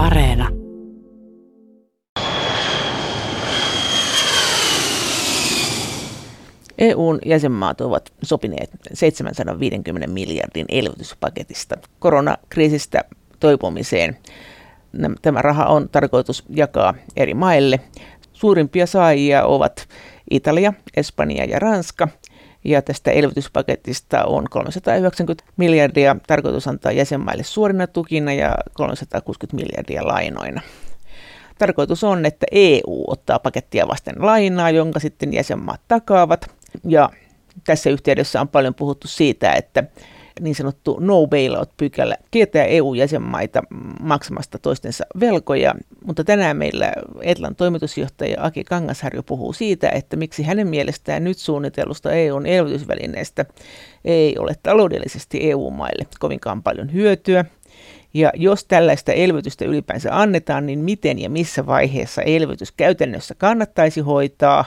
Areena. EUn jäsenmaat ovat sopineet 750 miljardin elvytyspaketista koronakriisistä toipumiseen. Tämä raha on tarkoitus jakaa eri maille. Suurimpia saajia ovat Italia, Espanja ja Ranska. Ja tästä elvytyspaketista on 390 miljardia tarkoitus antaa jäsenmaille suorina tukina ja 360 miljardia lainoina. Tarkoitus on, että EU ottaa pakettia vasten lainaa, jonka sitten jäsenmaat takaavat. Ja tässä yhteydessä on paljon puhuttu siitä, että niin sanottu no bailout-pykälä kieltää EU-jäsenmaita maksamasta toistensa velkoja, mutta tänään meillä Etlan toimitusjohtaja Aki Kangasharju puhuu siitä, että miksi hänen mielestään nyt suunnitellusta EUn elvytysvälineestä ei ole taloudellisesti EU-maille kovinkaan paljon hyötyä. Ja jos tällaista elvytystä ylipäänsä annetaan, niin miten ja missä vaiheessa elvytys käytännössä kannattaisi hoitaa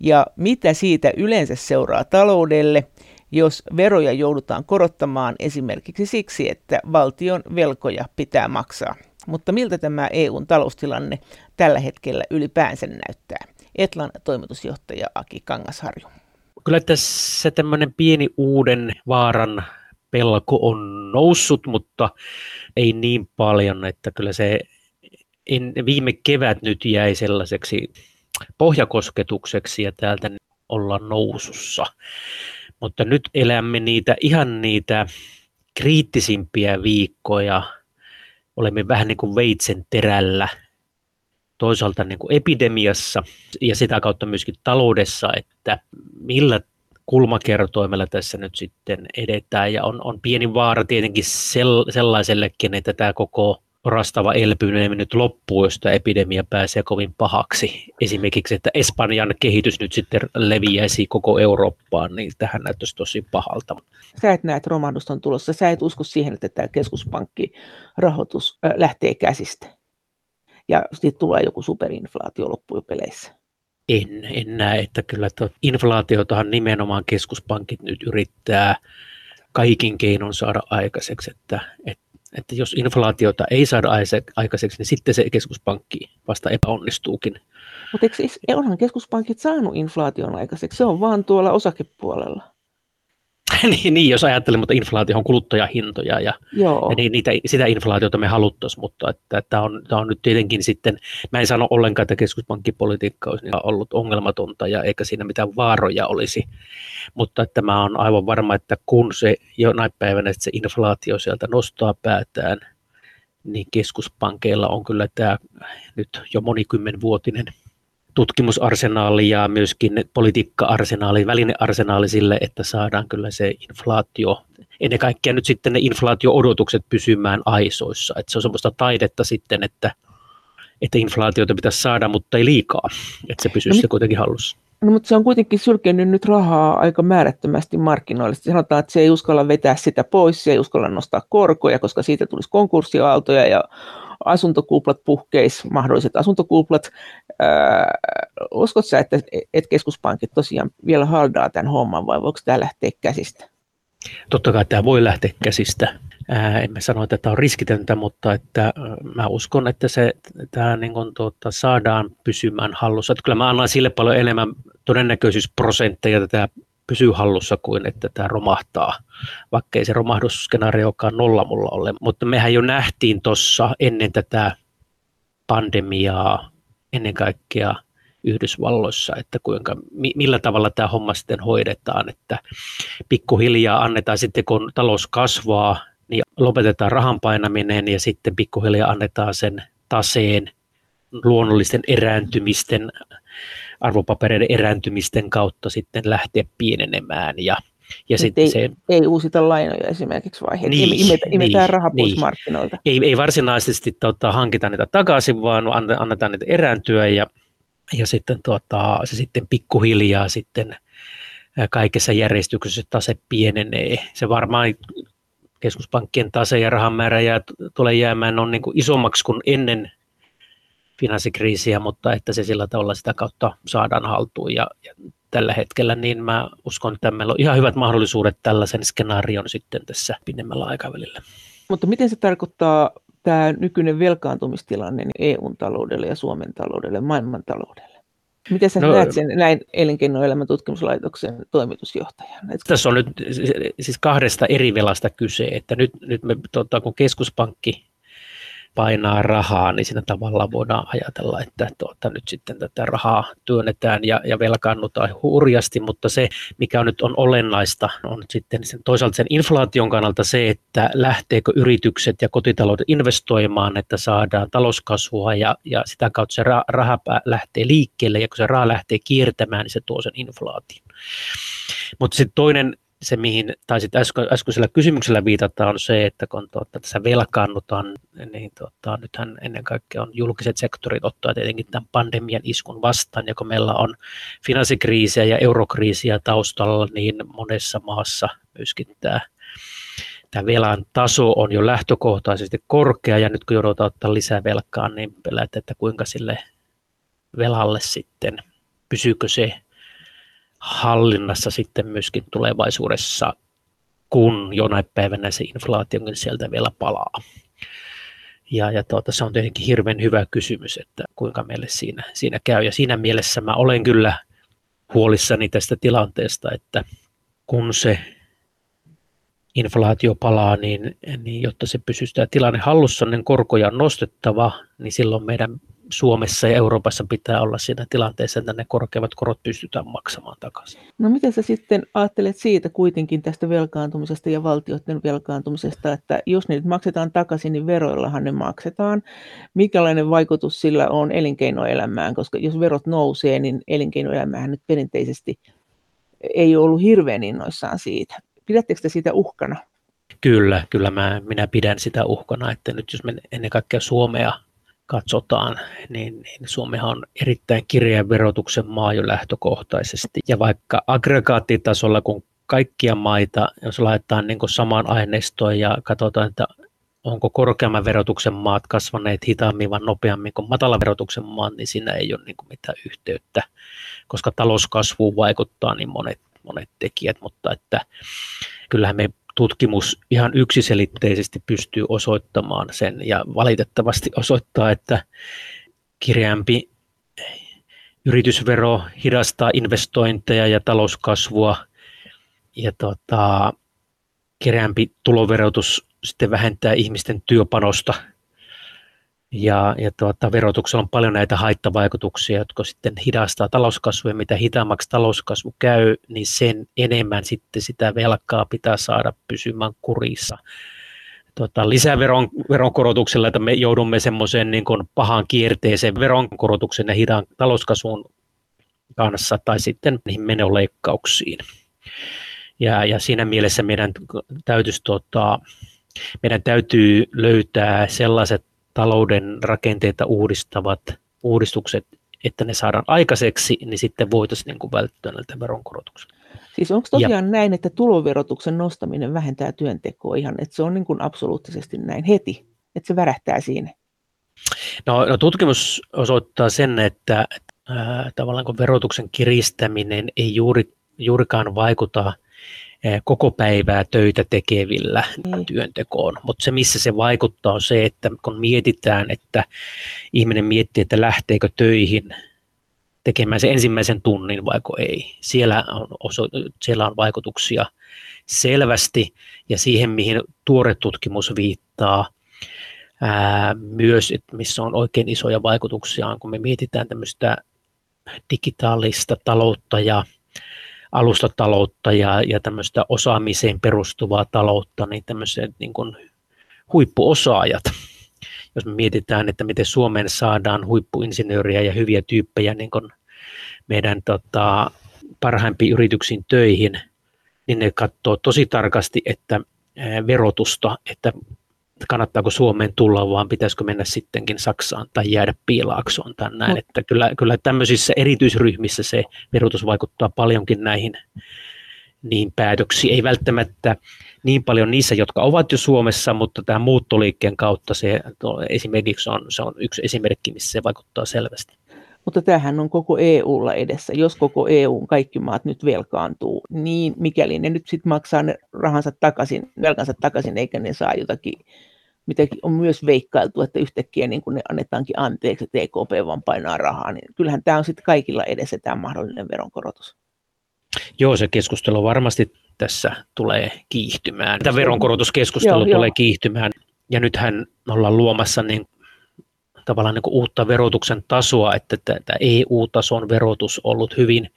ja mitä siitä yleensä seuraa taloudelle – jos veroja joudutaan korottamaan esimerkiksi siksi, että valtion velkoja pitää maksaa. Mutta miltä tämä EUn taloustilanne tällä hetkellä ylipäänsä näyttää? Etlan toimitusjohtaja Aki Kangasharju. Kyllä tässä tämmöinen pieni uuden vaaran pelko on noussut, mutta ei niin paljon, että kyllä se en, viime kevät nyt jäi sellaiseksi pohjakosketukseksi ja täältä ollaan nousussa. Mutta nyt elämme niitä ihan niitä kriittisimpiä viikkoja. Olemme vähän niin kuin veitsen terällä toisaalta niin kuin epidemiassa ja sitä kautta myöskin taloudessa, että millä kulmakertoimella tässä nyt sitten edetään. Ja on, on pieni vaara tietenkin sel, sellaisellekin, että tämä koko orastava elpyminen nyt loppuu, jos tämä epidemia pääsee kovin pahaksi. Esimerkiksi, että Espanjan kehitys nyt sitten leviäisi koko Eurooppaan, niin tähän näyttäisi tosi pahalta. Sä et näe, että romahdus on tulossa. Sä et usko siihen, että tämä keskuspankkirahoitus lähtee käsistä. Ja sitten tulee joku superinflaatio loppupeleissä. En, en näe, että kyllä että inflaatiotahan nimenomaan keskuspankit nyt yrittää kaikin keinon saada aikaiseksi, että, että että jos inflaatiota ei saada aikaiseksi, niin sitten se keskuspankki vasta epäonnistuukin. Mutta onhan keskuspankit saanut inflaation aikaiseksi? Se on vaan tuolla osakepuolella. niin, niin, jos ajattelee, mutta inflaatio on kuluttajahintoja ja, Joo. ja niin, niitä, sitä inflaatiota me haluttaisiin, mutta että, tämä on, tämä on nyt tietenkin sitten, mä en sano ollenkaan, että keskuspankkipolitiikka olisi ollut ongelmatonta ja eikä siinä mitään vaaroja olisi, mutta että mä on aivan varma, että kun se jonain päivänä että se inflaatio sieltä nostaa päätään, niin keskuspankeilla on kyllä tämä nyt jo monikymmenvuotinen tutkimusarsenaali ja myöskin politiikka-arsenaali, välinearsenaali sille, että saadaan kyllä se inflaatio, ennen kaikkea nyt sitten ne inflaatio-odotukset pysymään aisoissa. Että se on semmoista taidetta sitten, että, että inflaatiota pitäisi saada, mutta ei liikaa, että se pysyisi no, kuitenkin hallussa. No, mutta se on kuitenkin sylkenyt nyt rahaa aika määrättömästi markkinoille. Sanotaan, että se ei uskalla vetää sitä pois, se ei uskalla nostaa korkoja, koska siitä tulisi konkurssiaaltoja ja asuntokuplat puhkeis, mahdolliset asuntokuplat. uskotko sä, että, että keskuspankit tosiaan vielä haldaa tämän homman vai voiko tämä lähteä käsistä? Totta kai tämä voi lähteä käsistä. En mä sano, että tämä on riskitöntä, mutta että mä uskon, että se tämä niin kuin, tuota, saadaan pysymään hallussa. Että kyllä mä annan sille paljon enemmän todennäköisyysprosentteja, että tämä pysyy hallussa kuin että tämä romahtaa, vaikka ei se romahdusskenaario nolla mulla ole. Mutta mehän jo nähtiin tuossa ennen tätä pandemiaa ennen kaikkea Yhdysvalloissa, että kuinka, millä tavalla tämä homma sitten hoidetaan, että pikkuhiljaa annetaan sitten, kun talous kasvaa, niin lopetetaan rahan painaminen ja sitten pikkuhiljaa annetaan sen taseen luonnollisten erääntymisten arvopapereiden erääntymisten kautta sitten lähteä pienenemään ja ja sitten ei, se, ei uusita lainoja esimerkiksi vai niin, imetään, imetään niin, raha pois niin. markkinoilta. Ei, ei varsinaisesti tota, hankita niitä takaisin, vaan annetaan niitä erääntyä ja, ja sitten tota, se sitten pikkuhiljaa sitten kaikessa järjestyksessä tase pienenee. Se varmaan keskuspankkien tase ja rahan määrä jää, tulee jäämään on niin kuin isommaksi kuin ennen finanssikriisiä, mutta että se sillä tavalla sitä kautta saadaan haltuun ja, ja tällä hetkellä, niin mä uskon, että meillä on ihan hyvät mahdollisuudet tällaisen skenaarion sitten tässä pidemmällä aikavälillä. Mutta miten se tarkoittaa tämä nykyinen velkaantumistilanne niin EUn taloudelle ja Suomen taloudelle, maailman taloudelle? Miten sä no, näet sen näin elinkeinoelämän tutkimuslaitoksen toimitusjohtajana? Tässä on nyt siis kahdesta eri velasta kyse, että nyt, nyt me, tota, kun keskuspankki painaa rahaa, niin siinä tavalla voidaan ajatella, että tuota, nyt sitten tätä rahaa työnnetään ja, ja velkaannutaan hurjasti, mutta se, mikä nyt on olennaista, on sitten sen, toisaalta sen inflaation kannalta se, että lähteekö yritykset ja kotitaloudet investoimaan, että saadaan talouskasvua ja, ja sitä kautta se raha, raha lähtee liikkeelle ja kun se raha lähtee kiertämään, niin se tuo sen inflaation. Mutta sitten toinen se, mihin taisit äsken, äskeisellä kysymyksellä viitata, on se, että kun tuota, tässä velkaannutaan, niin tuota, nythän ennen kaikkea on julkiset sektorit ottaa tietenkin tämän pandemian iskun vastaan, ja kun meillä on finanssikriisiä ja eurokriisiä taustalla, niin monessa maassa myöskin tämä tämä velan taso on jo lähtökohtaisesti korkea, ja nyt kun joudutaan ottaa lisää velkaa, niin pelätä, että kuinka sille velalle sitten, pysyykö se hallinnassa sitten myöskin tulevaisuudessa, kun jonain päivänä se inflaatiokin sieltä vielä palaa. Ja, ja tuota, se on tietenkin hirveän hyvä kysymys, että kuinka meille siinä, siinä käy. Ja siinä mielessä mä olen kyllä huolissani tästä tilanteesta, että kun se inflaatio palaa, niin, niin jotta se pysyy tämä tilanne hallussa, niin korkoja on nostettava, niin silloin meidän Suomessa ja Euroopassa pitää olla siinä tilanteessa, että ne korkeimmat korot pystytään maksamaan takaisin. No miten sä sitten ajattelet siitä kuitenkin tästä velkaantumisesta ja valtioiden velkaantumisesta, että jos ne nyt maksetaan takaisin, niin veroillahan ne maksetaan. Mikälainen vaikutus sillä on elinkeinoelämään, koska jos verot nousee, niin elinkeinoelämähän nyt perinteisesti ei ole ollut hirveän innoissaan siitä. Pidättekö te sitä uhkana? Kyllä, kyllä mä, minä pidän sitä uhkana, että nyt jos me ennen kaikkea Suomea katsotaan, niin, niin Suomihan on erittäin kirjeen verotuksen maa jo lähtökohtaisesti. Ja vaikka aggregaattitasolla, kun kaikkia maita, jos laitetaan niin samaan aineistoon ja katsotaan, että onko korkeamman verotuksen maat kasvaneet hitaammin vai nopeammin kuin matalan verotuksen maat, niin siinä ei ole niin mitään yhteyttä, koska talouskasvuun vaikuttaa niin monet, monet tekijät, mutta että kyllähän me tutkimus ihan yksiselitteisesti pystyy osoittamaan sen ja valitettavasti osoittaa, että kireämpi yritysvero hidastaa investointeja ja talouskasvua ja tota, kireämpi tuloverotus sitten vähentää ihmisten työpanosta – ja, ja tuota, verotuksella on paljon näitä haittavaikutuksia, jotka sitten hidastaa talouskasvua, ja mitä hitaammaksi talouskasvu käy, niin sen enemmän sitten sitä velkaa pitää saada pysymään kurissa. Tuota, lisäveron veronkorotuksella, että me joudumme semmoiseen niin kuin pahaan kierteeseen veronkorotuksen ja hidaan talouskasvun kanssa, tai sitten niihin menoleikkauksiin. Ja, ja siinä mielessä meidän täytyisi, tuota, meidän täytyy löytää sellaiset talouden rakenteita uudistavat uudistukset, että ne saadaan aikaiseksi, niin sitten voitaisiin niin kuin välttyä näiltä veronkorotuksilta. Siis onko tosiaan ja, näin, että tuloverotuksen nostaminen vähentää työntekoa ihan, että se on niin kuin absoluuttisesti näin heti, että se värähtää siinä? No, no tutkimus osoittaa sen, että äh, tavallaan kun verotuksen kiristäminen ei juuri, juurikaan vaikuta koko päivää töitä tekevillä mm. työntekoon. Mutta se, missä se vaikuttaa, on se, että kun mietitään, että ihminen miettii, että lähteekö töihin tekemään se ensimmäisen tunnin vaiko ei. Siellä on, oso, siellä on vaikutuksia selvästi ja siihen, mihin tuore tutkimus viittaa, ää, myös, että missä on oikein isoja vaikutuksia, kun me mietitään tämmöistä digitaalista taloutta ja alustataloutta ja, ja tämmöistä osaamiseen perustuvaa taloutta, niin tämmöiset niin kuin huippuosaajat. Jos me mietitään, että miten Suomeen saadaan huippuinsinööriä ja hyviä tyyppejä niin kuin meidän tota, parhaimpiin yrityksiin töihin, niin ne katsoo tosi tarkasti, että verotusta, että kannattaako Suomeen tulla, vaan pitäisikö mennä sittenkin Saksaan tai jäädä piilaaksoon tai näin. No. Että kyllä, kyllä tämmöisissä erityisryhmissä se verotus vaikuttaa paljonkin näihin niin päätöksiin. Ei välttämättä niin paljon niissä, jotka ovat jo Suomessa, mutta tämä muuttoliikkeen kautta se esimerkiksi on, se on yksi esimerkki, missä se vaikuttaa selvästi. Mutta tämähän on koko EUlla edessä. Jos koko EUn kaikki maat nyt velkaantuu, niin mikäli ne nyt sitten maksaa ne rahansa takaisin, velkansa takaisin, eikä ne saa jotakin mitä on myös veikkailtu, että yhtäkkiä niin kun ne annetaankin anteeksi, että EKP vaan painaa rahaa, niin kyllähän tämä on sitten kaikilla edessä tämä mahdollinen veronkorotus. Joo, se keskustelu varmasti tässä tulee kiihtymään. Tämä veronkorotuskeskustelu joo, tulee joo. kiihtymään. Ja nythän ollaan luomassa niin tavallaan niin kuin uutta verotuksen tasoa, että tämä EU-tason verotus on ollut hyvin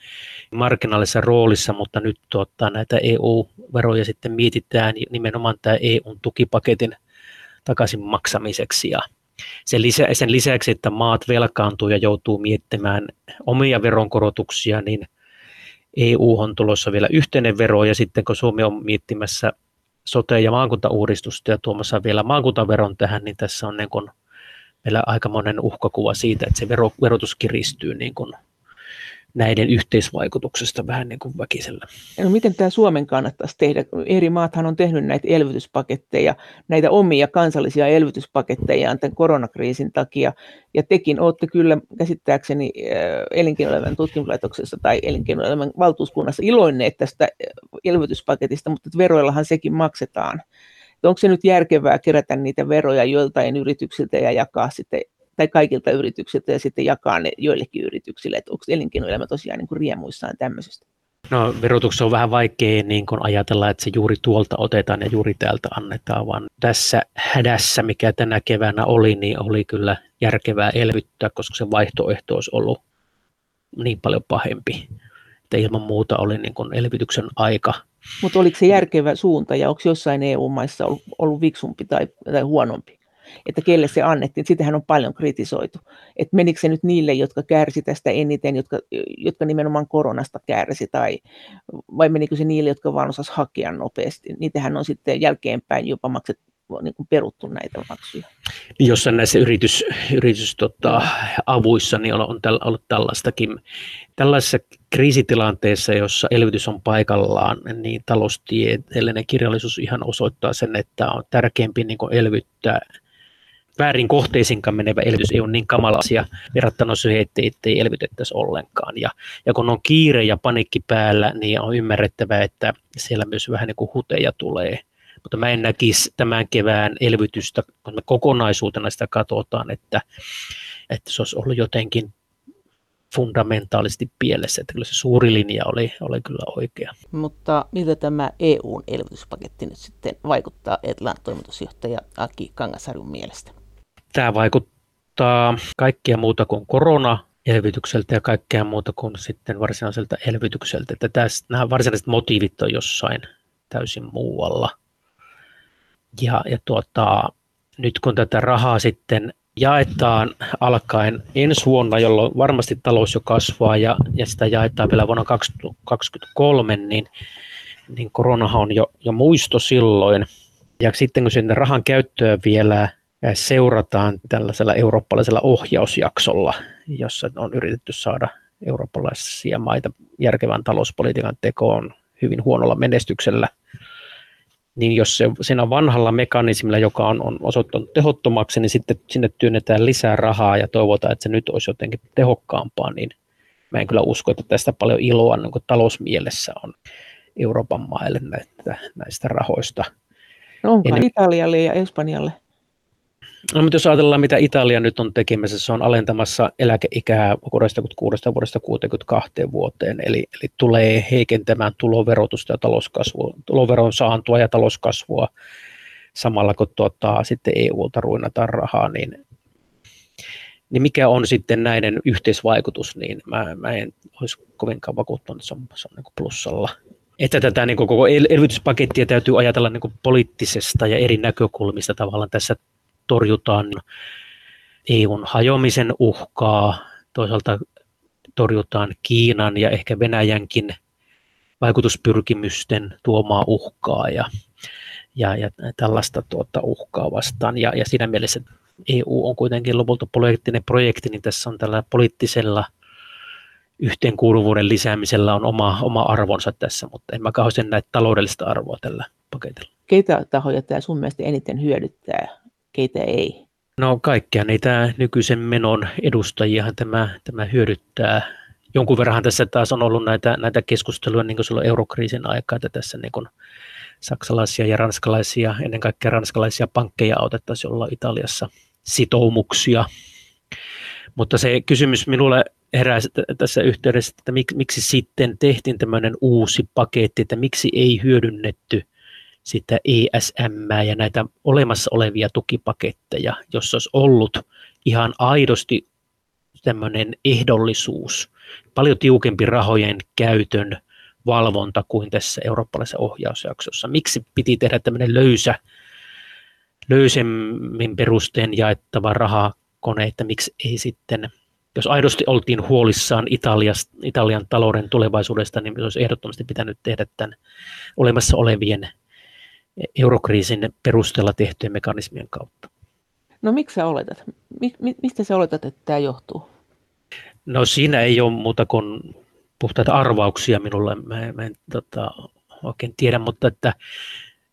marginaalisessa roolissa, mutta nyt tuottaa näitä EU-veroja sitten mietitään nimenomaan tämä EU-tukipaketin takaisin maksamiseksi. Ja sen, lisä, sen lisäksi, että maat velkaantuu ja joutuu miettimään omia veronkorotuksia, niin EU on tulossa vielä yhteinen vero. Ja sitten kun Suomi on miettimässä sote- ja maakuntauudistusta ja tuomassa vielä maakuntaveron tähän, niin tässä on niin kuin meillä aikamoinen uhkakuva siitä, että se vero, verotus kiristyy niin kuin näiden yhteisvaikutuksesta vähän niin kuin väkisellä. No miten tämä Suomen kannattaisi tehdä? Eri maathan on tehnyt näitä elvytyspaketteja, näitä omia kansallisia elvytyspaketteja tämän koronakriisin takia, ja tekin olette kyllä käsittääkseni äh, elinkeinoelämän tutkimuslaitoksessa tai elinkeinoelämän valtuuskunnassa iloinneet tästä äh, elvytyspaketista, mutta veroillahan sekin maksetaan. Onko se nyt järkevää kerätä niitä veroja joiltain yrityksiltä ja jakaa sitten tai kaikilta yrityksiltä ja sitten jakaa ne joillekin yrityksille, että onko elinkeinoelämä tosiaan niin kuin riemuissaan tämmöisestä? No verotuksessa on vähän vaikea niin kuin ajatella, että se juuri tuolta otetaan ja juuri täältä annetaan, vaan tässä hädässä, mikä tänä keväänä oli, niin oli kyllä järkevää elvyttää, koska se vaihtoehto olisi ollut niin paljon pahempi. Että ilman muuta oli niin kuin elvytyksen aika. Mutta oliko se järkevä suunta ja onko jossain EU-maissa ollut, ollut viksumpi tai, tai huonompi? että kelle se annettiin. Sitähän on paljon kritisoitu. Että menikö se nyt niille, jotka kärsi tästä eniten, jotka, jotka nimenomaan koronasta kärsi, tai vai menikö se niille, jotka vaan osasivat hakea nopeasti. Niitähän on sitten jälkeenpäin jopa maksettu niin kuin peruttu näitä maksuja. Jossain näissä yritys, yritys tota, avuissa niin on, on ollut tällaistakin. Tällaisessa kriisitilanteessa, jossa elvytys on paikallaan, niin taloustieteellinen kirjallisuus ihan osoittaa sen, että on tärkeämpi niin elvyttää – väärin kohteisiinkaan menevä elvytys ei ole niin kamala asia verrattuna siihen, että ei elvytettäisi ollenkaan. Ja, ja kun on kiire ja panikki päällä, niin on ymmärrettävää, että siellä myös vähän niin kuin huteja tulee. Mutta mä en näkisi tämän kevään elvytystä, kun me kokonaisuutena sitä katsotaan, että, että se olisi ollut jotenkin fundamentaalisesti pielessä, että kyllä se suuri linja oli, oli kyllä oikea. Mutta miltä tämä EUn elvytyspaketti nyt sitten vaikuttaa Etlan toimitusjohtaja Aki Kangasarjun mielestä? Tämä vaikuttaa kaikkea muuta kuin korona elvytykseltä ja kaikkea muuta kuin sitten varsinaiselta elvytykseltä. Että tässä, nämä varsinaiset motiivit on jossain täysin muualla. Ja, ja tuota, nyt kun tätä rahaa sitten jaetaan alkaen ensi vuonna, jolloin varmasti talous jo kasvaa ja, ja sitä jaetaan vielä vuonna 2023, niin, niin koronahan on jo, jo muisto silloin. Ja sitten kun sinne rahan käyttöä vielä seurataan tällaisella eurooppalaisella ohjausjaksolla, jossa on yritetty saada eurooppalaisia maita järkevän talouspolitiikan tekoon hyvin huonolla menestyksellä, niin jos se siinä vanhalla mekanismilla, joka on, on osoittanut tehottomaksi, niin sitten sinne työnnetään lisää rahaa ja toivotaan, että se nyt olisi jotenkin tehokkaampaa, niin mä en kyllä usko, että tästä paljon iloa niin talousmielessä on Euroopan maille näistä, näistä rahoista. No onko. Italialle ja Espanjalle? No, mutta jos ajatellaan, mitä Italia nyt on tekemässä, se on alentamassa eläkeikää 66 vuodesta 62 vuoteen, eli, eli tulee heikentämään tuloverotusta ja talouskasvua, tuloveron saantua ja talouskasvua samalla kun tuottaa sitten EU-ta ruinataan rahaa, niin, niin mikä on sitten näiden yhteisvaikutus, niin mä, mä en olisi kovinkaan vakuuttunut, että se on, se on niin plussalla. Että tätä niin koko elvytyspakettia täytyy ajatella niin poliittisesta ja eri näkökulmista tavallaan tässä torjutaan EUn hajoamisen uhkaa, toisaalta torjutaan Kiinan ja ehkä Venäjänkin vaikutuspyrkimysten tuomaa uhkaa ja, ja, ja tällaista tuota uhkaa vastaan. Ja, ja siinä mielessä EU on kuitenkin lopulta poliittinen projekti, niin tässä on tällä poliittisella yhteenkuuluvuuden lisäämisellä on oma, oma arvonsa tässä, mutta en mä kauheasti näe taloudellista arvoa tällä paketilla. Keitä tahoja tämä sun mielestä eniten hyödyttää keitä ei? No kaikkia niitä nykyisen menon edustajia tämä, tämä hyödyttää. Jonkun verran tässä taas on ollut näitä, näitä keskusteluja niin kuin silloin eurokriisin aikaa, että tässä niin kuin saksalaisia ja ranskalaisia, ennen kaikkea ranskalaisia pankkeja autettaisiin olla Italiassa sitoumuksia. Mutta se kysymys minulle herää tässä yhteydessä, että miksi sitten tehtiin tämmöinen uusi paketti, että miksi ei hyödynnetty sitä ESM ja näitä olemassa olevia tukipaketteja, jos olisi ollut ihan aidosti tämmöinen ehdollisuus, paljon tiukempi rahojen käytön valvonta kuin tässä eurooppalaisessa ohjausjaksossa. Miksi piti tehdä tämmöinen löysä, löysemmin perusteen jaettava rahakone, että miksi ei sitten, jos aidosti oltiin huolissaan Italias, Italian talouden tulevaisuudesta, niin olisi ehdottomasti pitänyt tehdä tämän olemassa olevien eurokriisin perusteella tehtyjen mekanismien kautta. No miksi sä oletat? Mistä sä oletat, että tämä johtuu? No siinä ei ole muuta kuin puhtaita arvauksia minulle. Mä, mä en tota, oikein tiedä, mutta että,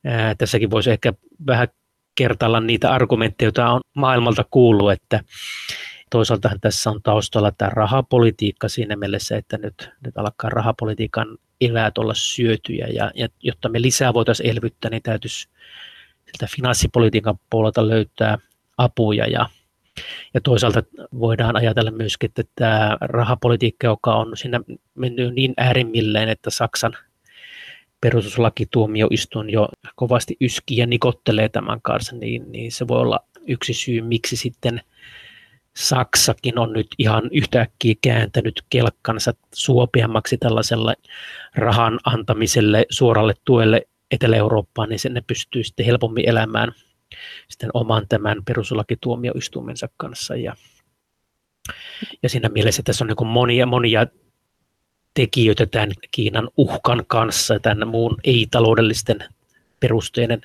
ää, tässäkin voisi ehkä vähän kertailla niitä argumentteja, joita on maailmalta kuullut, että toisaalta tässä on taustalla tämä rahapolitiikka siinä mielessä, että nyt, nyt alkaa rahapolitiikan eväät olla syötyjä ja, ja jotta me lisää voitaisiin elvyttää, niin täytyisi siltä finanssipolitiikan puolelta löytää apuja ja, ja toisaalta voidaan ajatella myöskin, että tämä rahapolitiikka, joka on siinä mennyt niin äärimmilleen, että Saksan perustuslakituomioistuin jo kovasti yskii ja nikottelee tämän kanssa, niin, niin se voi olla yksi syy, miksi sitten Saksakin on nyt ihan yhtäkkiä kääntänyt kelkkansa suopeammaksi tällaiselle rahan antamiselle suoralle tuelle Etelä-Eurooppaan, niin sen ne pystyy sitten helpommin elämään sitten oman tämän perustuslakituomioistuimensa kanssa. Ja, ja siinä mielessä tässä on niin monia, monia tekijöitä tämän Kiinan uhkan kanssa, tämän muun ei-taloudellisten perusteiden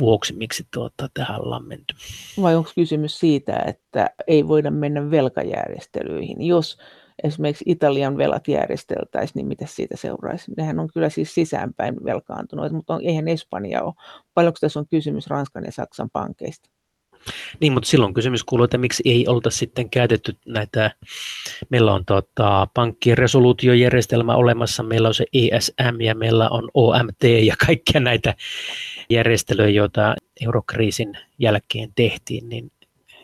vuoksi, miksi tuota, tähän ollaan menty. Vai onko kysymys siitä, että ei voida mennä velkajärjestelyihin? Jos esimerkiksi Italian velat järjesteltäisiin, niin mitä siitä seuraisi? Nehän on kyllä siis sisäänpäin velkaantunut, mutta on, eihän Espanja ole. Paljonko tässä on kysymys Ranskan ja Saksan pankeista? Niin, mutta silloin kysymys kuuluu, että miksi ei olta sitten käytetty näitä, meillä on tota, pankkien resoluutiojärjestelmä olemassa, meillä on se ESM ja meillä on OMT ja kaikkia näitä järjestelyjä, joita eurokriisin jälkeen tehtiin, niin,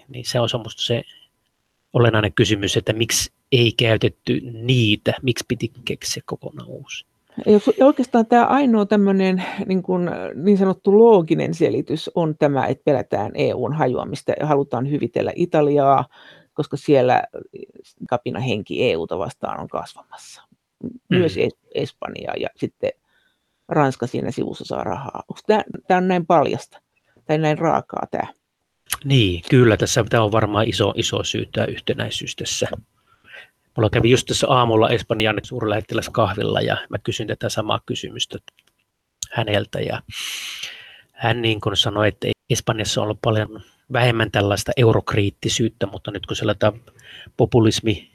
niin se on semmoista se olennainen kysymys, että miksi ei käytetty niitä, miksi piti keksiä kokonaan uusi. Ja oikeastaan tämä ainoa tämmöinen niin, kuin, niin sanottu looginen selitys on tämä, että pelätään EUn hajoamista ja halutaan hyvitellä Italiaa, koska siellä kapina henki EUta vastaan on kasvamassa. Myös mm. Espanja ja sitten Ranska siinä sivussa saa rahaa. Onko tämä, tämä on näin paljasta tai näin raakaa tämä? Niin, kyllä tässä tämä on varmaan iso, iso syy tämä yhtenäisyys tässä. Mulla kävi just tässä aamulla Espanjan suurlähettiläs kahvilla ja mä kysyin tätä samaa kysymystä häneltä ja hän niin kuin sanoi, että Espanjassa on ollut paljon vähemmän tällaista eurokriittisyyttä, mutta nyt kun siellä tämä populismi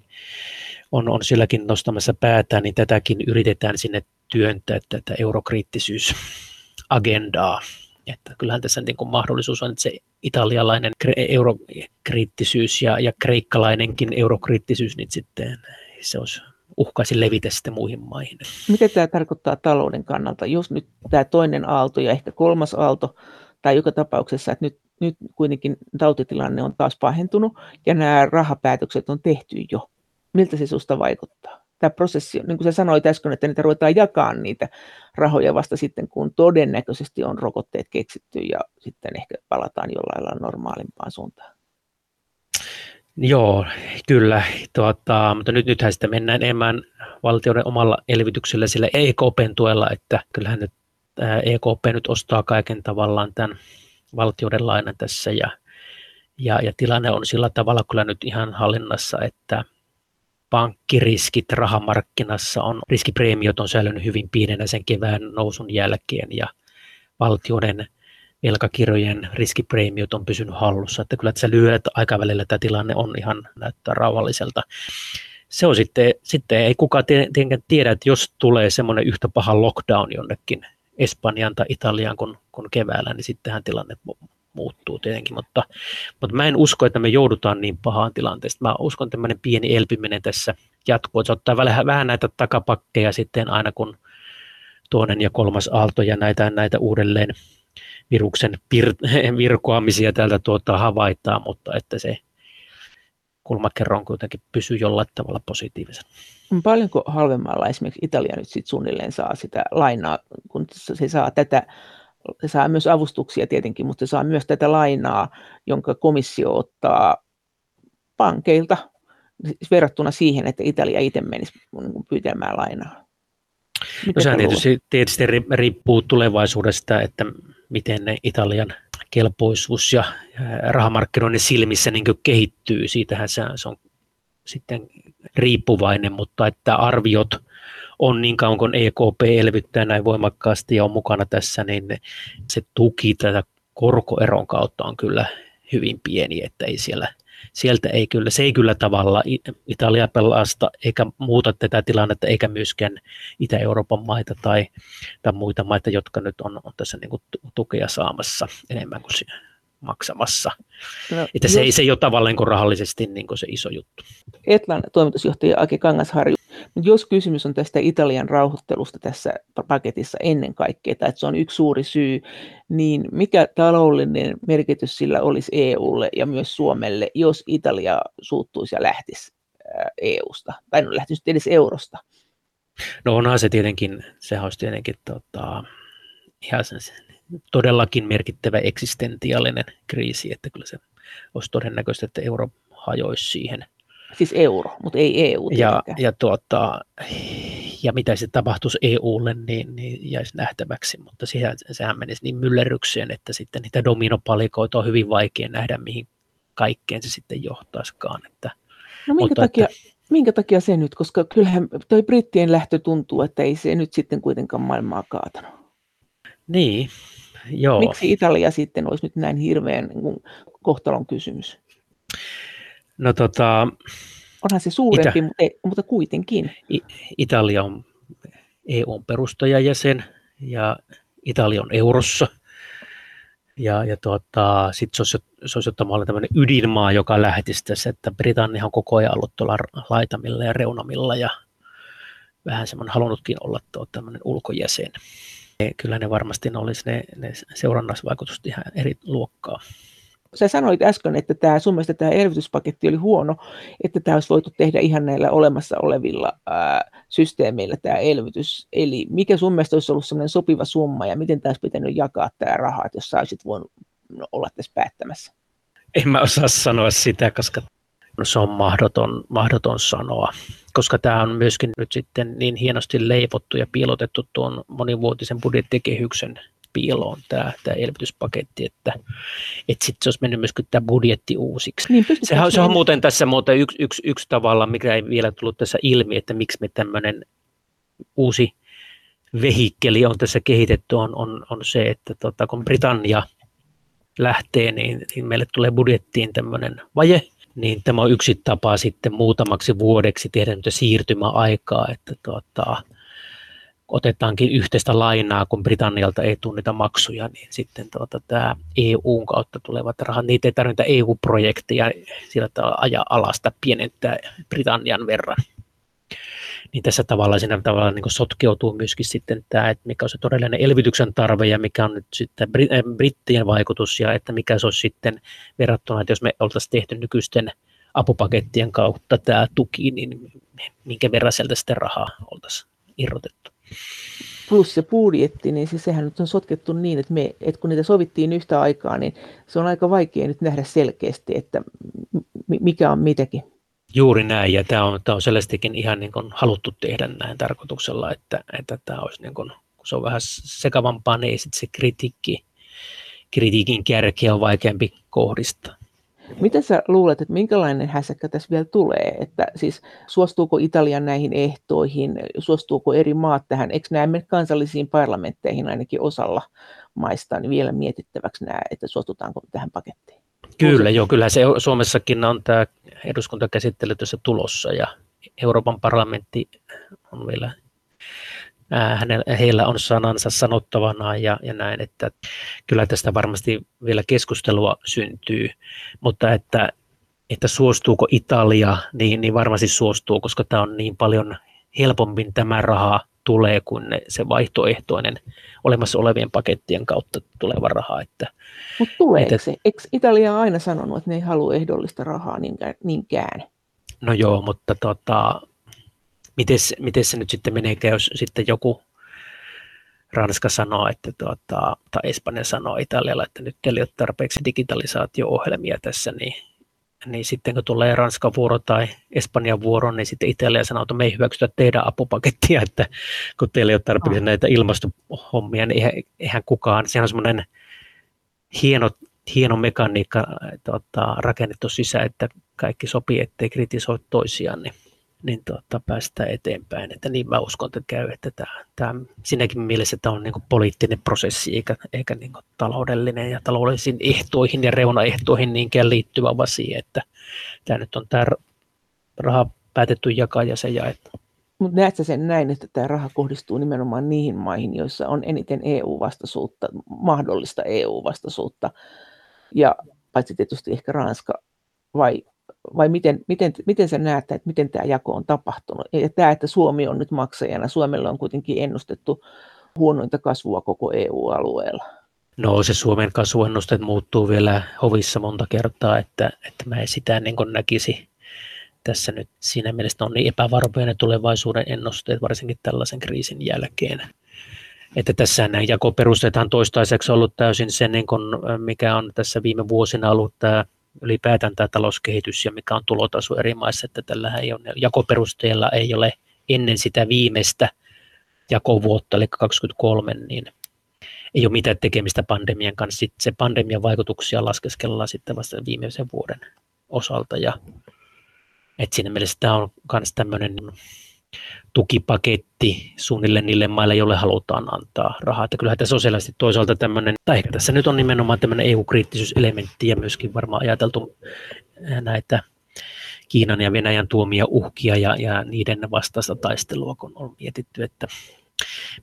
on, on silläkin nostamassa päätään, niin tätäkin yritetään sinne työntää tätä eurokriittisyysagendaa. Että kyllähän tässä niin kuin mahdollisuus on, että se italialainen eurokriittisyys ja, ja kreikkalainenkin eurokriittisyys, niin sitten se olisi uhkaisi levitä sitten muihin maihin. Mitä tämä tarkoittaa talouden kannalta, jos nyt tämä toinen aalto ja ehkä kolmas aalto, tai joka tapauksessa, että nyt, nyt kuitenkin tautitilanne on taas pahentunut ja nämä rahapäätökset on tehty jo. Miltä se sinusta vaikuttaa? Tämä prosessi, niin kuin sä sanoit äsken, että niitä ruvetaan jakaa niitä rahoja vasta sitten, kun todennäköisesti on rokotteet keksitty ja sitten ehkä palataan jollain lailla normaalimpaan suuntaan. Joo, kyllä. Tuota, mutta nyt, nythän sitten mennään enemmän valtioiden omalla elvytyksellä sillä EKPn tuella, että kyllähän nyt EKP nyt ostaa kaiken tavallaan tämän valtioiden lainan tässä ja, ja, ja tilanne on sillä tavalla kyllä nyt ihan hallinnassa, että pankkiriskit rahamarkkinassa on, riskipreemiot on säilynyt hyvin pienenä sen kevään nousun jälkeen ja valtioiden velkakirjojen riskipreemiot on pysynyt hallussa, että kyllä tässä lyhyellä aikavälillä tämä tilanne on ihan näyttää rauhalliselta. Se on sitten, sitten ei kukaan tietenkään tiedä, että jos tulee semmoinen yhtä paha lockdown jonnekin Espanjan tai Italiaan kuin, kuin keväällä, niin sittenhän tilanne muuttuu tietenkin, mutta, mutta mä en usko, että me joudutaan niin pahaan tilanteesta. Mä uskon, että tämmöinen pieni elpyminen tässä jatkuu, että se ottaa vähän, vähän näitä takapakkeja sitten aina kun toinen ja kolmas aalto ja näitä, näitä uudelleen viruksen pir- virkoamisia täältä tuota havaitaan, mutta että se kulmakerron kuitenkin pysyy jollain tavalla positiivisena. Paljonko halvemmalla esimerkiksi Italia nyt sit suunnilleen saa sitä lainaa, kun se saa tätä, se saa myös avustuksia tietenkin, mutta se saa myös tätä lainaa, jonka komissio ottaa pankeilta verrattuna siihen, että Italia itse menisi pyytämään lainaa. no sehän tietysti, tietysti riippuu tulevaisuudesta, että miten ne Italian kelpoisuus ja rahamarkkinoiden silmissä niin kehittyy. Siitähän se on sitten riippuvainen, mutta että arviot on niin kauan kun EKP elvyttää näin voimakkaasti ja on mukana tässä, niin se tuki tätä korkoeron kautta on kyllä hyvin pieni, että ei siellä, sieltä ei kyllä, se ei kyllä tavalla Italia pelasta eikä muuta tätä tilannetta, eikä myöskään Itä-Euroopan maita tai, tai muita maita, jotka nyt on, on tässä niin tukea saamassa enemmän kuin maksamassa. No, että se, ei, se ei ole tavallaan kuin rahallisesti niin kuin se iso juttu. Etlan toimitusjohtaja Aki Kangasharju, jos kysymys on tästä Italian rauhoittelusta tässä paketissa ennen kaikkea, tai että se on yksi suuri syy, niin mikä taloudellinen merkitys sillä olisi EUlle ja myös Suomelle, jos Italia suuttuisi ja lähtisi EUsta, tai no lähtisi edes eurosta? No onhan se tietenkin, sehän olisi tietenkin tota, ihan sen, todellakin merkittävä eksistentiaalinen kriisi, että kyllä se olisi todennäköistä, että euro hajoisi siihen. Siis euro, mutta ei EU. Ja, ja, tuota, ja mitä se tapahtuisi EUlle, niin, niin jäisi nähtäväksi, mutta sehän, sehän menisi niin myllerrykseen, että sitten niitä dominopalikoita on hyvin vaikea nähdä, mihin kaikkeen se sitten johtaisikaan. Että, no minkä, mutta, takia, että, minkä takia se nyt, koska kyllähän toi brittien lähtö tuntuu, että ei se nyt sitten kuitenkaan maailmaa kaatanut. Niin, joo. Miksi Italia sitten olisi nyt näin hirveän niin kohtalon kysymys? No tota... Onhan se suurempi, Ita- mutta, ei, mutta kuitenkin. Italia on EUn perustajajäsen ja Italia on eurossa. Ja, ja tuota, sitten se olisi, se olisi tämmöinen ydinmaa, joka lähtisi tässä, että Britannia on koko ajan ollut tuolla laitamilla ja reunamilla ja vähän semmoinen halunnutkin olla tuo tämmöinen ulkojäsen kyllä ne varmasti ne olisi ne, ne seurannasvaikutukset ihan eri luokkaa. Sä sanoit äsken, että tämä, sun mielestä tämä elvytyspaketti oli huono, että tämä olisi voitu tehdä ihan näillä olemassa olevilla ää, systeemeillä tämä elvytys. Eli mikä sun mielestä olisi ollut sellainen sopiva summa ja miten tämä olisi pitänyt jakaa tämä raha, jos sä olisit voinut no, olla tässä päättämässä? En mä osaa sanoa sitä, koska se on mahdoton, mahdoton sanoa koska tämä on myöskin nyt sitten niin hienosti leivottu ja piilotettu tuon monivuotisen budjettikehyksen piiloon tämä, tämä elvytyspaketti, että, että sitten se olisi mennyt myöskin tämä budjetti uusiksi. Niin, Sehän, se on muuten tässä muuten yksi, yksi, yksi tavalla, mikä ei vielä tullut tässä ilmi, että miksi me tämmöinen uusi vehikkeli on tässä kehitetty, on, on, on se, että tota, kun Britannia lähtee, niin, niin meille tulee budjettiin tämmöinen vaje, niin tämä on yksi tapa sitten muutamaksi vuodeksi tehdä siirtymäaikaa, että tuota, otetaankin yhteistä lainaa, kun Britannialta ei tunnita maksuja, niin sitten tuota, tämä EUn kautta tulevat rahat, niitä ei tarvita EU-projekteja sillä tavalla ajaa alasta, pienentää Britannian verran. Niin tässä tavalla siinä tavalla niin sotkeutuu myöskin sitten tämä, että mikä on se todellinen elvytyksen tarve ja mikä on nyt sitten brittien vaikutus ja että mikä se olisi sitten verrattuna, että jos me oltaisiin tehty nykyisten apupakettien kautta tämä tuki, niin minkä verran sieltä sitten rahaa oltaisiin irrotettu. Plus se budjetti, niin siis sehän nyt on sotkettu niin, että, me, että kun niitä sovittiin yhtä aikaa, niin se on aika vaikea nyt nähdä selkeästi, että mikä on mitäkin. Juuri näin, ja tämä on, tämä on selvästikin ihan niin kuin haluttu tehdä näin tarkoituksella, että, että tämä olisi niin kuin, kun se on vähän sekavampaa, niin sitten se kritiikki, kritiikin kärki on vaikeampi kohdistaa. Mitä sä luulet, että minkälainen hässäkkä tässä vielä tulee? Että siis suostuuko Italian näihin ehtoihin, suostuuko eri maat tähän? Eikö nämä mene kansallisiin parlamentteihin ainakin osalla maista niin vielä mietittäväksi nämä, että suostutaanko tähän pakettiin? Kyllä, joo, kyllä se Suomessakin on tämä eduskuntakäsittely tässä tulossa ja Euroopan parlamentti on vielä hänellä, heillä on sanansa sanottavana ja, ja näin, että kyllä tästä varmasti vielä keskustelua syntyy, mutta että, että suostuuko Italia, niin, niin varmasti suostuu, koska tämä on niin paljon helpommin tämä raha tulee kuin se vaihtoehtoinen olemassa olevien pakettien kautta tuleva raha. Että, Mutta tuleeko että, se? Eikö Italia on aina sanonut, että ne ei halua ehdollista rahaa niinkään? No joo, mutta tota, miten se nyt sitten menee, jos sitten joku Ranska sanoo, että tuota, tai Espanja sanoo Italialla, että nyt ei ole tarpeeksi digitalisaatio-ohjelmia tässä, niin, niin sitten kun tulee Ranskan vuoro tai Espanjan vuoro, niin sitten Italia sanoo, että me ei hyväksytä teidän apupakettia, että kun teillä ei ole tarpeeksi oh. näitä ilmastohommia, niin eihän, eihän kukaan, sehän on semmoinen hieno, hieno mekaniikka tuota, rakennettu sisään, että kaikki sopii, ettei kritisoi toisiaan, niin niin tuota, päästään eteenpäin. Että niin mä uskon, että käy, että tämä, tämä sinäkin mielessä tämä on niin poliittinen prosessi eikä, eikä niin taloudellinen ja taloudellisiin ehtoihin ja reunaehtoihin niinkään liittyvä asia, että tämä nyt on tämä raha päätetty jakaa ja se jaetaan. Mutta näetkö sen näin, että tämä raha kohdistuu nimenomaan niihin maihin, joissa on eniten EU-vastaisuutta, mahdollista EU-vastaisuutta, ja paitsi tietysti ehkä Ranska, vai vai miten, miten, miten sä näet, että miten tämä jako on tapahtunut? Ja tämä, että Suomi on nyt maksajana, Suomella on kuitenkin ennustettu huonointa kasvua koko EU-alueella. No se Suomen kasvuennusteet muuttuu vielä hovissa monta kertaa, että, että mä en sitä niin näkisi tässä nyt. Siinä mielessä on niin epävarmoja ne tulevaisuuden ennusteet, varsinkin tällaisen kriisin jälkeen. Että tässä nämä jakoperusteethan toistaiseksi ollut täysin se, niin kuin mikä on tässä viime vuosina ollut tämä ylipäätään tämä talouskehitys ja mikä on tulotaso eri maissa, että tällä ei ole, jakoperusteella ei ole ennen sitä viimeistä jakovuotta, eli 2023, niin ei ole mitään tekemistä pandemian kanssa. Sitten se pandemian vaikutuksia laskeskellaan sitten vasta viimeisen vuoden osalta. Ja, et siinä mielessä tämä on myös tämmöinen tukipaketti suunnilleen niille maille, joille halutaan antaa rahaa. Että kyllähän tässä on selvästi toisaalta tämmöinen, tai ehkä tässä nyt on nimenomaan tämmöinen EU-kriittisyyselementti ja myöskin varmaan ajateltu näitä Kiinan ja Venäjän tuomia uhkia ja, ja niiden vastaista taistelua, kun on mietitty, että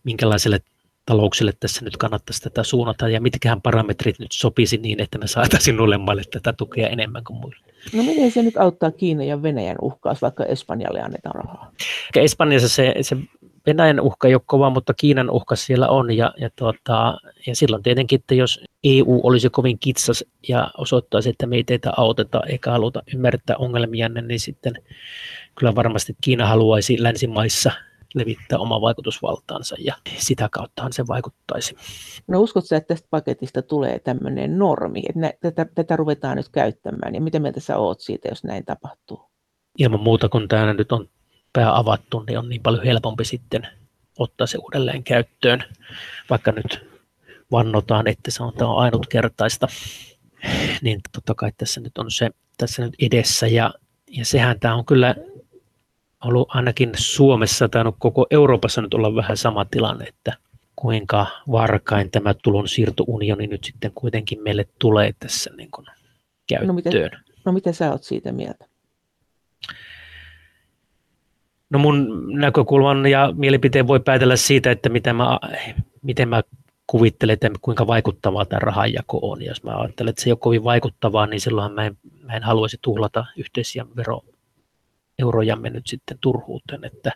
minkälaiselle talouksille tässä nyt kannattaisi tätä suunnata ja mitkähän parametrit nyt sopisi niin, että me saataisiin noille maille tätä tukea enemmän kuin muille. No miten se nyt auttaa Kiinan ja Venäjän uhkaus, vaikka Espanjalle annetaan rahaa? Espanjassa se, se Venäjän uhka ei ole kova, mutta Kiinan uhka siellä on. Ja, ja, tuota, ja silloin tietenkin, että jos EU olisi kovin kitsas ja osoittaisi, että meitä ei auteta eikä haluta ymmärtää ongelmia, niin sitten kyllä varmasti Kiina haluaisi länsimaissa levittää oma vaikutusvaltaansa ja sitä kauttahan se vaikuttaisi. No uskotko että tästä paketista tulee tämmöinen normi, että nä, tätä, tätä ruvetaan nyt käyttämään ja mitä mieltä sä oot siitä, jos näin tapahtuu? Ilman muuta, kun tämä nyt on pää avattu, niin on niin paljon helpompi sitten ottaa se uudelleen käyttöön, vaikka nyt vannotaan, että se on, tämä on ainutkertaista, niin totta kai tässä nyt on se tässä nyt edessä ja, ja sehän tämä on kyllä ollut ainakin Suomessa tai koko Euroopassa nyt olla vähän sama tilanne, että kuinka varkain tämä tulonsiirtounioni nyt sitten kuitenkin meille tulee tässä niin kuin käyttöön. No miten, no miten sä oot siitä mieltä? No mun näkökulman ja mielipiteen voi päätellä siitä, että mitä mä, miten mä kuvittelen, että kuinka vaikuttavaa tämä rahanjako on. Jos mä ajattelen, että se ei ole kovin vaikuttavaa, niin silloin mä en, mä en haluaisi tuhlata yhteisiä vero, eurojamme nyt sitten turhuuteen, että,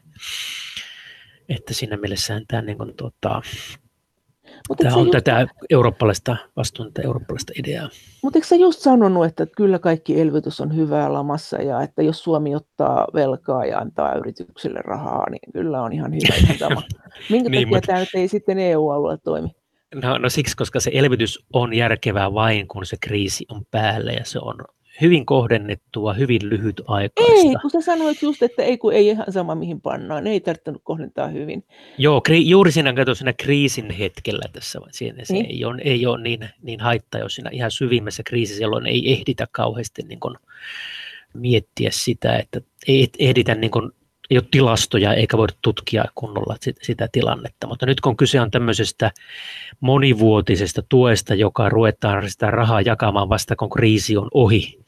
että siinä mielessä tämä, niin kuin, tuota, Mut tämä on just... tätä eurooppalaista vastuunta eurooppalaista ideaa. Mutta eikö sä just sanonut, että kyllä kaikki elvytys on hyvää lamassa ja että jos Suomi ottaa velkaa ja antaa yrityksille rahaa, niin kyllä on ihan hyvä tämä. Minkä niin, takia mutta... tämä ei sitten EU-alueella toimi? No, no siksi, koska se elvytys on järkevää vain, kun se kriisi on päällä ja se on hyvin kohdennettua, hyvin lyhyt aikaista. Ei, kun sä sanoit just, että ei kun ei ihan sama mihin pannaan, ei tarvinnut kohdentaa hyvin. Joo, kri, juuri siinä, kato, siinä kriisin hetkellä tässä, siinä se niin. ei ole, ei ole niin, niin haittaa, jos siinä ihan syvimmässä kriisissä, jolloin ei ehditä kauheasti niin kuin miettiä sitä, että ei ehditä niin kuin ei ole tilastoja eikä voida tutkia kunnolla sitä tilannetta. Mutta nyt kun kyse on tämmöisestä monivuotisesta tuesta, joka ruvetaan sitä rahaa jakamaan vasta kun kriisi on ohi,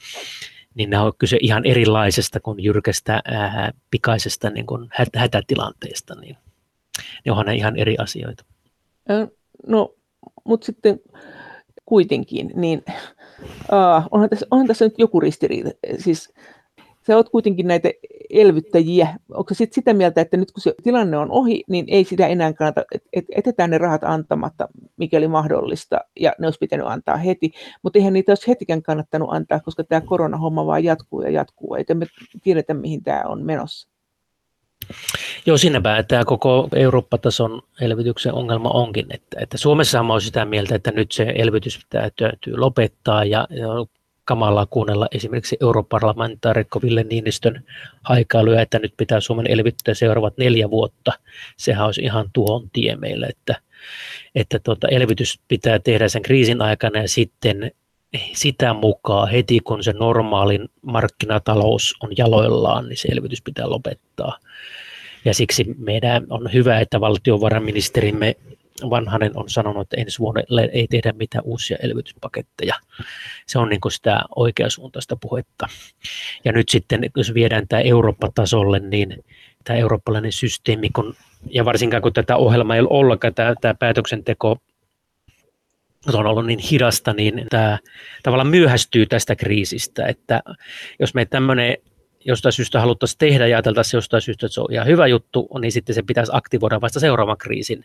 niin nämä on kyse ihan erilaisesta kuin jyrkästä ää, pikaisesta niin kuin hätätilanteesta, niin ne onhan ne ihan eri asioita. No, mutta sitten kuitenkin, niin uh, onhan, tässä, onhan tässä nyt joku ristiriita. Siis sä oot kuitenkin näitä elvyttäjiä? Onko sit sitä mieltä, että nyt kun se tilanne on ohi, niin ei sitä enää kannata, että etetään ne rahat antamatta, mikäli mahdollista, ja ne olisi pitänyt antaa heti, mutta eihän niitä olisi hetikään kannattanut antaa, koska tämä koronahomma vaan jatkuu ja jatkuu, eikä me tiedetä, mihin tämä on menossa. Joo, siinäpä tämä koko Eurooppa-tason elvytyksen ongelma onkin, että, että Suomessa on sitä mieltä, että nyt se elvytys pitää täytyy lopettaa ja, ja kamalaa kuunnella esimerkiksi europarlamentaarikko Ville Niinistön haikailuja, että nyt pitää Suomen elvyttää seuraavat neljä vuotta. Sehän olisi ihan tuon tie meille, että, että tuota, elvytys pitää tehdä sen kriisin aikana ja sitten sitä mukaan heti kun se normaalin markkinatalous on jaloillaan, niin se elvytys pitää lopettaa. Ja siksi meidän on hyvä, että valtiovarainministerimme Vanhanen on sanonut, että ensi vuodelle ei tehdä mitään uusia elvytyspaketteja. Se on niin kuin sitä oikeasuuntaista puhetta. Ja nyt sitten, jos viedään tämä Eurooppa-tasolle, niin tämä eurooppalainen systeemi, kun, ja varsinkaan kun tätä ohjelmaa ei ole ollenkaan, tämä, tämä päätöksenteko on ollut niin hidasta, niin tämä tavallaan myöhästyy tästä kriisistä, että jos me tämmöinen jostain syystä haluttaisiin tehdä ja ajateltaisiin jostain syystä, että se on ihan hyvä juttu, niin sitten se pitäisi aktivoida vasta seuraavan kriisin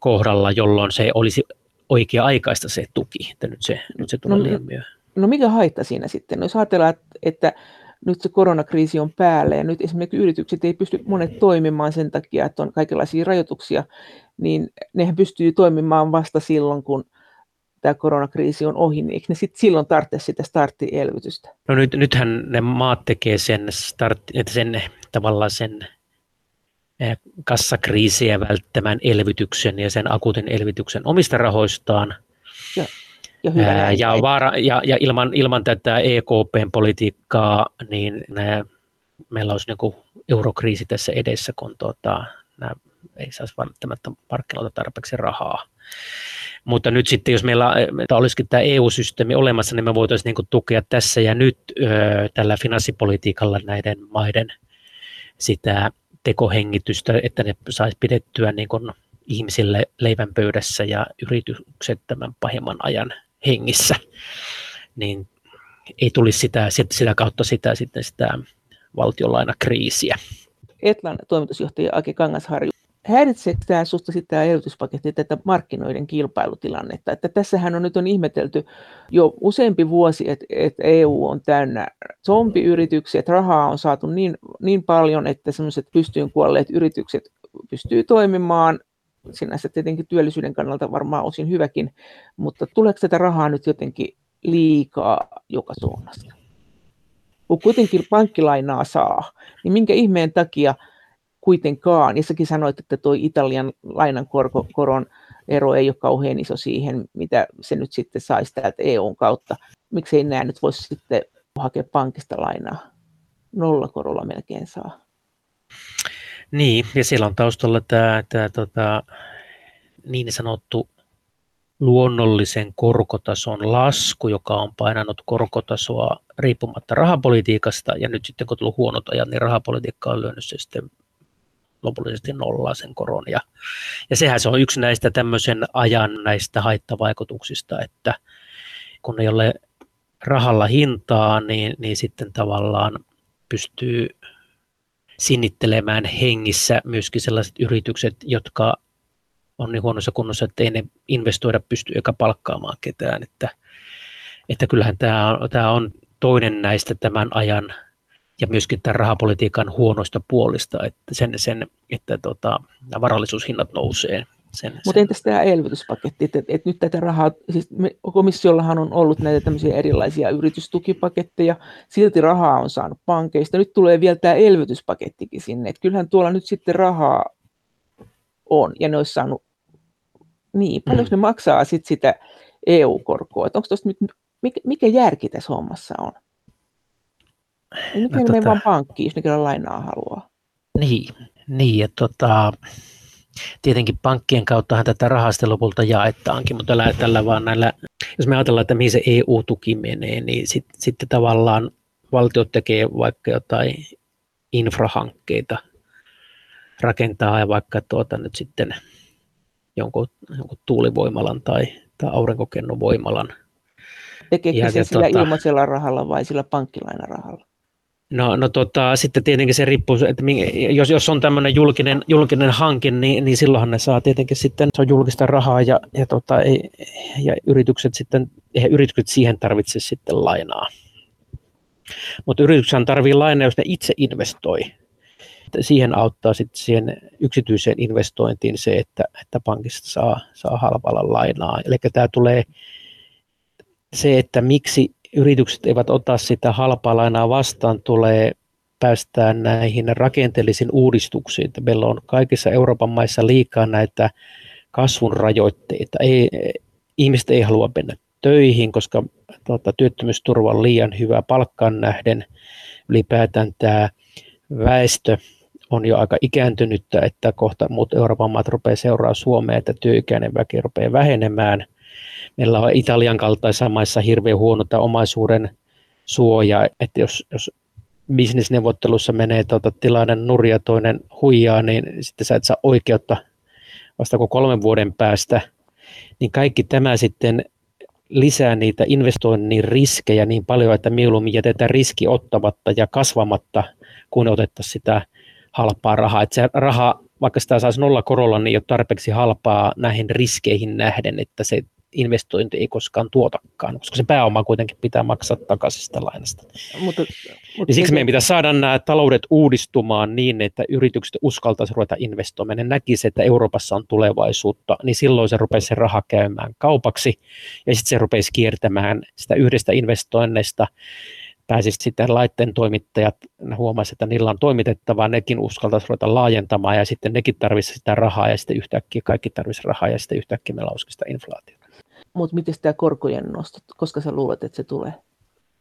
kohdalla, jolloin se olisi oikea-aikaista se tuki, että nyt se, nyt se tulee no, liian myöhään. No mikä haitta siinä sitten? No jos ajatellaan, että, että nyt se koronakriisi on päällä ja nyt esimerkiksi yritykset ei pysty monet toimimaan sen takia, että on kaikenlaisia rajoituksia, niin nehän pystyy toimimaan vasta silloin, kun tämä koronakriisi on ohi, niin eikö ne sitten silloin tarvitse sitä starttielvytystä? No nyt, nythän ne maat tekee sen, start, sen tavallaan sen kassakriisiä välttämään elvytyksen ja sen akuutin elvytyksen omista rahoistaan. Ja, ja, hyvä ja, vaara, ja, ja ilman, ilman tätä EKPn politiikkaa, niin nämä, meillä olisi niin eurokriisi tässä edessä, kun tuota, nämä ei saisi välttämättä markkinoilta tarpeeksi rahaa. Mutta nyt sitten, jos meillä olisikin tämä EU-systeemi olemassa, niin me voitaisiin niin tukea tässä ja nyt ö, tällä finanssipolitiikalla näiden maiden sitä tekohengitystä, että ne saisi pidettyä niin kuin ihmisille leivän pöydässä ja yritykset tämän pahimman ajan hengissä, niin ei tulisi sitä, sitä kautta sitä, sitten sitä valtionlainakriisiä. Etlan toimitusjohtaja Aki Kangasharju, häiritseekö tämä sinusta sitten tämä elvytyspaketti tätä markkinoiden kilpailutilannetta? Että tässähän on nyt on ihmetelty jo useampi vuosi, että, että EU on täynnä zombiyrityksiä, että rahaa on saatu niin, niin paljon, että sellaiset pystyyn kuolleet yritykset pystyy toimimaan, sinänsä tietenkin työllisyyden kannalta varmaan osin hyväkin, mutta tuleeko tätä rahaa nyt jotenkin liikaa joka suunnasta? Kun kuitenkin pankkilainaa saa, niin minkä ihmeen takia – kuitenkaan, ja säkin sanoit, että tuo Italian lainan korko, koron ero ei ole kauhean iso siihen, mitä se nyt sitten saisi täältä EUn kautta. Miksei nämä nyt voisi sitten hakea pankista lainaa? Nollakorolla melkein saa. Niin, ja siellä on taustalla tämä, tämä tota, niin sanottu luonnollisen korkotason lasku, joka on painanut korkotasoa riippumatta rahapolitiikasta, ja nyt sitten kun on tullut huonot ajat, niin rahapolitiikka on lyönyt se sitten lopullisesti nollaa sen koron. Ja, ja sehän se on yksi näistä tämmöisen ajan näistä haittavaikutuksista, että kun ei ole rahalla hintaa, niin, niin sitten tavallaan pystyy sinnittelemään hengissä myöskin sellaiset yritykset, jotka on niin huonossa kunnossa, että ei ne investoida pysty eikä palkkaamaan ketään. Että, että kyllähän tämä on, tämä on toinen näistä tämän ajan ja myöskin tämän rahapolitiikan huonoista puolista, että, sen, sen, että tota, varallisuushinnat nousee. Sen, Mutta entäs tämä elvytyspaketti, että, että nyt tätä rahaa, siis me, komissiollahan on ollut näitä tämmöisiä erilaisia yritystukipaketteja, silti rahaa on saanut pankeista, nyt tulee vielä tämä elvytyspakettikin sinne, että kyllähän tuolla nyt sitten rahaa on, ja ne olisi saanut, niin, paljon mm. ne maksaa sitten sitä EU-korkoa, että onko tuosta nyt, mikä, mikä järki tässä hommassa on? Ei nyt no, tota, vaan pankkiin, jos ne kyllä lainaa haluaa. Niin, niin ja tota, tietenkin pankkien kauttahan tätä rahasta lopulta jaetaankin, mutta tällä, tällä vaan näillä, jos me ajatellaan, että mihin se EU-tuki menee, niin sitten sit tavallaan valtiot tekee vaikka jotain infrahankkeita, rakentaa ja vaikka tuota nyt sitten jonkun, jonkun tuulivoimalan tai, tai aurinkokennovoimalan. Tekeekö se sillä tuota, ilmaisella rahalla vai sillä pankkilainarahalla? No, no tota, sitten tietenkin se riippuu, että jos, jos on tämmöinen julkinen, julkinen hanke, niin, niin silloinhan ne saa tietenkin sitten, se on julkista rahaa ja, ja, tota, ei, ja yritykset sitten, eihän yritykset siihen tarvitse sitten lainaa. Mutta yrityksen tarvii lainaa, jos ne itse investoi. Siihen auttaa sitten siihen yksityiseen investointiin se, että, että pankista saa, saa halvalla lainaa. Eli tämä tulee se, että miksi yritykset eivät ota sitä halpaa lainaa vastaan, tulee päästään näihin rakenteellisiin uudistuksiin. Meillä on kaikissa Euroopan maissa liikaa näitä kasvun rajoitteita. Ei, ihmiset ei halua mennä töihin, koska tuota, työttömyysturva on liian hyvä palkkaan nähden. Ylipäätään tämä väestö on jo aika ikääntynyttä, että kohta muut Euroopan maat rupeaa seuraa Suomea, että työikäinen väki rupeaa vähenemään – meillä on Italian kaltaisissa maissa hirveän huono tämä omaisuuden suoja, että jos, jos bisnesneuvottelussa menee tuota, tilanne nurja toinen huijaa, niin sitten sä et saa oikeutta vasta kuin kolmen vuoden päästä, niin kaikki tämä sitten lisää niitä investoinnin riskejä niin paljon, että mieluummin jätetään riski ottamatta ja kasvamatta, kun otettaisiin sitä halpaa rahaa. Että se raha, vaikka sitä saisi nolla korolla, niin ei ole tarpeeksi halpaa näihin riskeihin nähden, että se investointi ei koskaan tuotakaan, koska se pääoma kuitenkin pitää maksaa takaisin sitä lainasta. Mutta, mutta niin siksi meidän pitää saada nämä taloudet uudistumaan niin, että yritykset uskaltaisivat ruveta investoimaan. Ne näkisivät, että Euroopassa on tulevaisuutta, niin silloin se rupeaa se raha käymään kaupaksi ja sitten se rupeaa kiertämään sitä yhdestä investoinneista pääsisi sitten laitteen toimittajat, huomasivat, että niillä on toimitettavaa, nekin uskaltaisi ruveta laajentamaan ja sitten nekin tarvitsisi sitä rahaa ja sitten yhtäkkiä kaikki tarvitsisi rahaa ja sitten yhtäkkiä meillä olisi sitä inflaatiota. Mutta miten tämä korkojen nosto, koska sä luulet, että se tulee?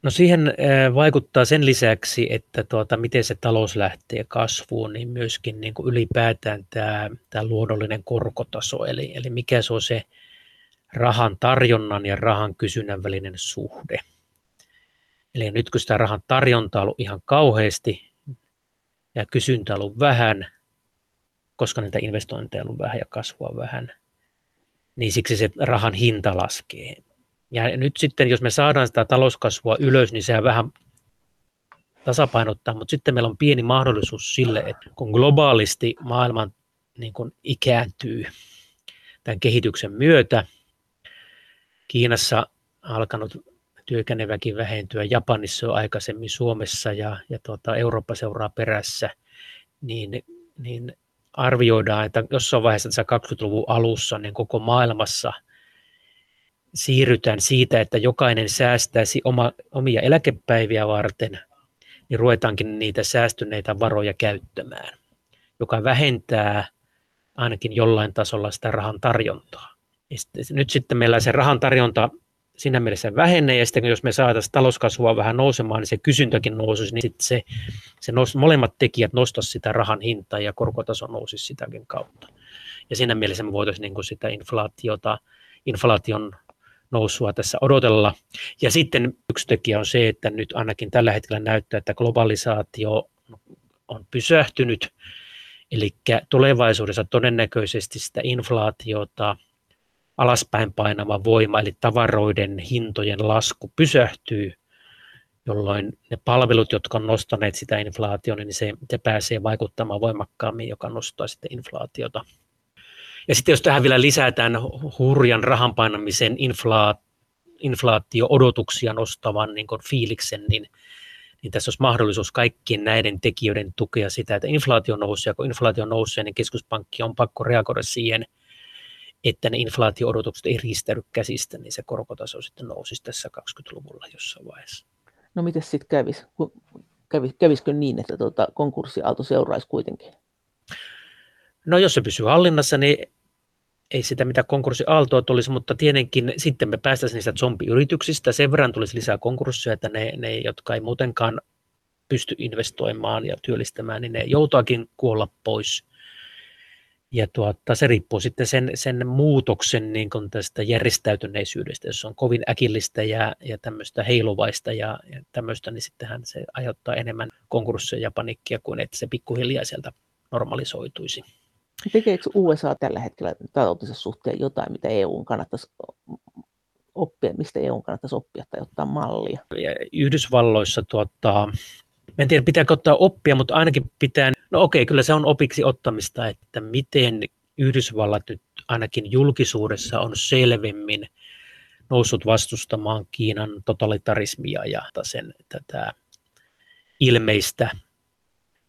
No siihen äh, vaikuttaa sen lisäksi, että tuota, miten se talous lähtee kasvuun, niin myöskin niin kuin ylipäätään tämä, tämä luonnollinen korkotaso, eli, eli mikä se on se rahan tarjonnan ja rahan kysynnän välinen suhde. Eli nyt kun sitä rahan tarjonta on ollut ihan kauheasti ja kysyntä on ollut vähän, koska niitä investointeja on ollut vähän ja kasvua vähän, niin siksi se rahan hinta laskee. Ja nyt sitten, jos me saadaan sitä talouskasvua ylös, niin sehän vähän tasapainottaa, mutta sitten meillä on pieni mahdollisuus sille, että kun globaalisti maailman niin kuin ikääntyy tämän kehityksen myötä, Kiinassa alkanut työikäinen väki vähentyä, Japanissa on aikaisemmin Suomessa ja, ja tuota, Eurooppa seuraa perässä, niin, niin arvioidaan, että jossain vaiheessa tässä 20-luvun alussa niin koko maailmassa siirrytään siitä, että jokainen säästäisi oma, omia eläkepäiviä varten, niin ruvetaankin niitä säästyneitä varoja käyttämään, joka vähentää ainakin jollain tasolla sitä rahan tarjontaa. Nyt sitten meillä se rahan tarjonta siinä mielessä vähenee, ja sitten jos me saataisiin talouskasvua vähän nousemaan, niin se kysyntäkin nousisi, niin sitten se, se nous, molemmat tekijät nostaisivat sitä rahan hintaa ja korkotaso nousisi sitäkin kautta. Ja siinä mielessä me voitaisiin niin sitä inflaatiota, inflaation nousua tässä odotella. Ja sitten yksi tekijä on se, että nyt ainakin tällä hetkellä näyttää, että globalisaatio on pysähtynyt, eli tulevaisuudessa todennäköisesti sitä inflaatiota – alaspäin painava voima, eli tavaroiden hintojen lasku pysähtyy, jolloin ne palvelut, jotka on nostaneet sitä inflaatiota, niin se, se pääsee vaikuttamaan voimakkaammin, joka nostaa sitten inflaatiota. Ja sitten jos tähän vielä lisätään hurjan rahan painamisen infla, inflaatio-odotuksia nostavan niin fiiliksen, niin, niin tässä olisi mahdollisuus kaikkien näiden tekijöiden tukea sitä, että inflaatio nousee, ja kun inflaatio nousee, niin keskuspankki on pakko reagoida siihen – että ne inflaatio-odotukset ei riistäydy käsistä, niin se korkotaso sitten nousisi tässä 20-luvulla jossain vaiheessa. No miten sitten kävisi? Kävis, kävisikö niin, että tuota, konkurssiaalto seuraisi kuitenkin? No jos se pysyy hallinnassa, niin ei sitä mitä konkurssiaaltoa tulisi, mutta tietenkin sitten me päästäisiin niistä zombiyrityksistä. Sen verran tulisi lisää konkursseja, että ne, ne jotka ei muutenkaan pysty investoimaan ja työllistämään, niin ne joutaakin kuolla pois ja tuota, se riippuu sitten sen, sen muutoksen niin kuin tästä järjestäytyneisyydestä, jos on kovin äkillistä ja, ja tämmöistä heiluvaista ja, ja tämmöistä, niin sittenhän se aiheuttaa enemmän konkursseja ja panikkia kuin että se pikkuhiljaa sieltä normalisoituisi. Tekeekö USA tällä hetkellä taloutensa suhteen jotain, mitä EU kannattaisi oppia, mistä EU kannattaisi oppia tai ottaa mallia? Yhdysvalloissa tuota, en tiedä, pitääkö ottaa oppia, mutta ainakin pitää, no okei, kyllä se on opiksi ottamista, että miten Yhdysvallat nyt ainakin julkisuudessa on selvemmin noussut vastustamaan Kiinan totalitarismia ja sen tätä ilmeistä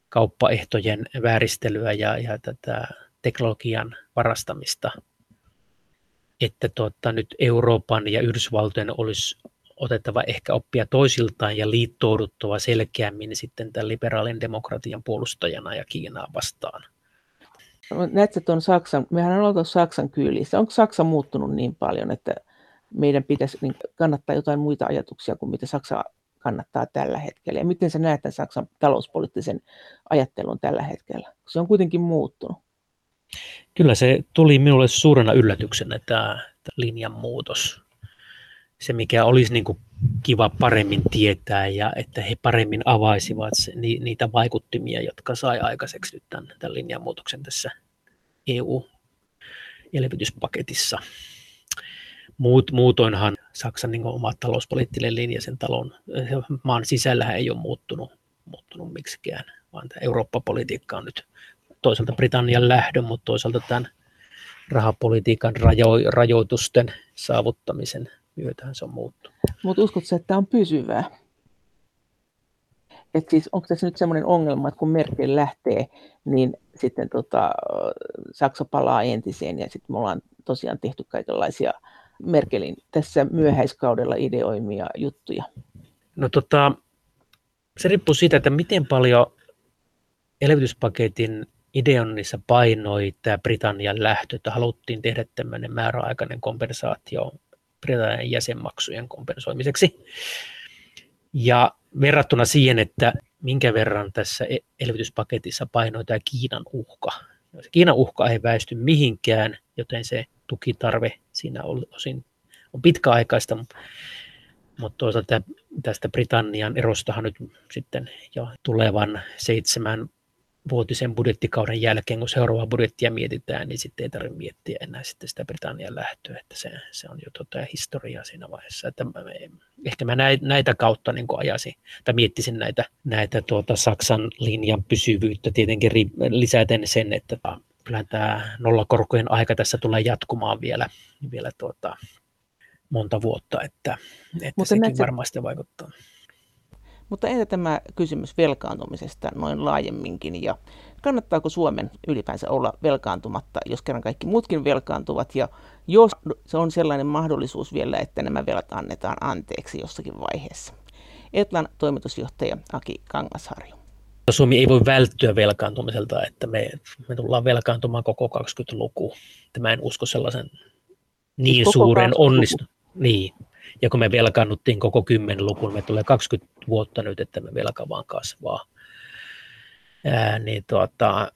kauppaehtojen vääristelyä ja, ja tätä teknologian varastamista, että tuota, nyt Euroopan ja Yhdysvaltojen olisi otettava ehkä oppia toisiltaan ja liittouduttava selkeämmin sitten tämän liberaalin demokratian puolustajana ja Kiinaa vastaan. Näetkö tuon Saksan, mehän on oltu Saksan kyylissä. Onko Saksa muuttunut niin paljon, että meidän pitäisi niin kannattaa jotain muita ajatuksia kuin mitä Saksa kannattaa tällä hetkellä? Ja miten sä näet tämän Saksan talouspoliittisen ajattelun tällä hetkellä? Se on kuitenkin muuttunut. Kyllä se tuli minulle suurena yllätyksenä tämä, tämä linjan muutos. Se, mikä olisi niin kuin kiva paremmin tietää ja että he paremmin avaisivat se, ni, niitä vaikuttimia, jotka sai aikaiseksi nyt tämän, tämän linjanmuutoksen tässä EU-elvytyspaketissa. Muut, muutoinhan Saksan niin oma talouspoliittinen linja sen talon, maan sisällä ei ole muuttunut, muuttunut miksikään, vaan tämä Eurooppa-politiikka on nyt toisaalta Britannian lähdön, mutta toisaalta tämän rahapolitiikan rajo- rajoitusten saavuttamisen myötähän se on muuttunut. Mutta uskotko että tämä on pysyvää? Et siis onko tässä nyt sellainen ongelma, että kun Merkel lähtee, niin sitten tota, Saksa palaa entiseen ja sitten me ollaan tosiaan tehty kaikenlaisia Merkelin tässä myöhäiskaudella ideoimia juttuja? No tota, se riippuu siitä, että miten paljon elvytyspaketin ideonnissa painoi tämä Britannian lähtö, että haluttiin tehdä tämmöinen määräaikainen kompensaatio Britannian jäsenmaksujen kompensoimiseksi. Ja verrattuna siihen, että minkä verran tässä e- elvytyspaketissa painoi tämä Kiinan uhka. Kiinan uhka ei väisty mihinkään, joten se tukitarve siinä on, osin on pitkäaikaista, mutta toisaalta tästä Britannian erostahan nyt sitten jo tulevan seitsemän vuotisen budjettikauden jälkeen, kun seuraavaa budjettia mietitään, niin sitten ei tarvitse miettiä enää sitten sitä Britannian lähtöä, että se, se on jo tota historiaa siinä vaiheessa. Että mä, ehkä mä näitä kautta niin ajasin, tai miettisin näitä, näitä tuota Saksan linjan pysyvyyttä tietenkin lisäten sen, että kyllä tämä nollakorkojen aika tässä tulee jatkumaan vielä, vielä tuota, monta vuotta, että, että Mutta sekin varmasti vaikuttaa. Mutta entä tämä kysymys velkaantumisesta noin laajemminkin ja kannattaako Suomen ylipäänsä olla velkaantumatta, jos kerran kaikki muutkin velkaantuvat ja jos se on sellainen mahdollisuus vielä, että nämä velat annetaan anteeksi jossakin vaiheessa. Etlan toimitusjohtaja Aki Kangasharju. Suomi ei voi välttyä velkaantumiselta, että me, me tullaan velkaantumaan koko 20-luku. Mä en usko sellaisen niin siis suuren onnistuneen. Niin, ja kun me velkaannuttiin koko 10-luvun, me tulee 20 vuotta nyt, että me velka vaan kasvaa. Ää, niin tuota,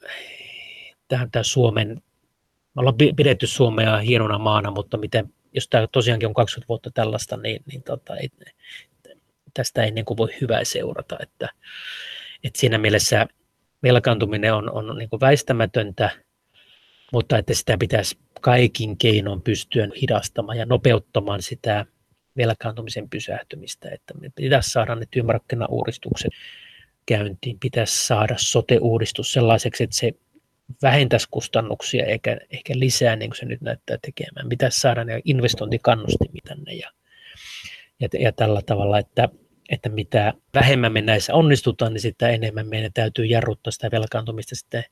tämä, tämä Suomen, me ollaan pidetty Suomea hienona maana, mutta miten, jos tämä tosiaankin on 20 vuotta tällaista, niin, niin tota, ei, tästä ei niin kuin voi hyvää seurata. Että, että siinä mielessä velkaantuminen on, on niin kuin väistämätöntä, mutta että sitä pitäisi kaikin keinoin pystyä hidastamaan ja nopeuttamaan sitä velkaantumisen pysähtymistä, että me pitäisi saada ne työmarkkinauudistukset käyntiin, pitäisi saada sote-uudistus sellaiseksi, että se vähentäisi kustannuksia eikä ehkä lisää niin kuin se nyt näyttää tekemään. Pitäisi saada ne investointikannustimia tänne ja, ja, ja tällä tavalla, että että mitä vähemmän me näissä onnistutaan, niin sitä enemmän meidän täytyy jarruttaa sitä velkaantumista sitten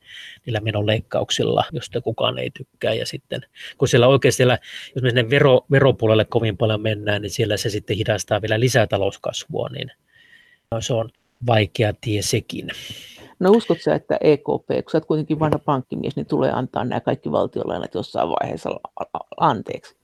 niillä menoleikkauksilla, josta kukaan ei tykkää. Ja sitten, kun siellä oikeasti, siellä, jos me sinne vero, veropuolelle kovin paljon mennään, niin siellä se sitten hidastaa vielä lisää talouskasvua, niin se on vaikea tie sekin. No uskotko sä, että EKP, kun sä oot kuitenkin vanha pankkimies, niin tulee antaa nämä kaikki valtiolainat jossain vaiheessa anteeksi?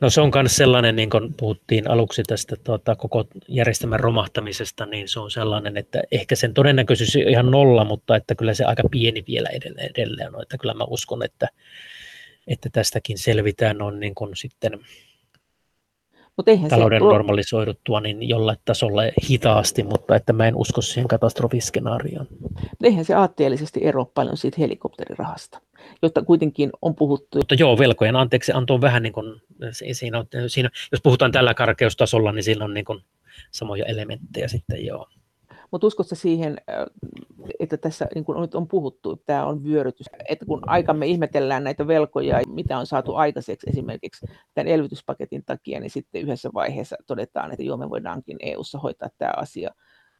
No se on myös sellainen, niin kuin puhuttiin aluksi tästä tuota, koko järjestelmän romahtamisesta, niin se on sellainen, että ehkä sen todennäköisyys on ihan nolla, mutta että kyllä se aika pieni vielä edelleen, edelleen on. Että kyllä mä uskon, että, että tästäkin selvitään on niin kuin sitten Mut eihän talouden se... normalisoiduttua niin jollain tasolla hitaasti, mutta että mä en usko siihen katastrofiskenaarioon. Eihän se aatteellisesti ero paljon siitä helikopterirahasta, jotta kuitenkin on puhuttu. Mutta joo, velkojen anteeksi anto on vähän niin kuin, siinä on, siinä, jos puhutaan tällä karkeustasolla, niin siinä on niin kuin samoja elementtejä sitten joo. Mutta uskotko siihen, että tässä niin kuin nyt on puhuttu, tämä on vyörytys, että kun aikamme ihmetellään näitä velkoja, mitä on saatu aikaiseksi esimerkiksi tämän elvytyspaketin takia, niin sitten yhdessä vaiheessa todetaan, että joo, me voidaankin EU-ssa hoitaa tämä asia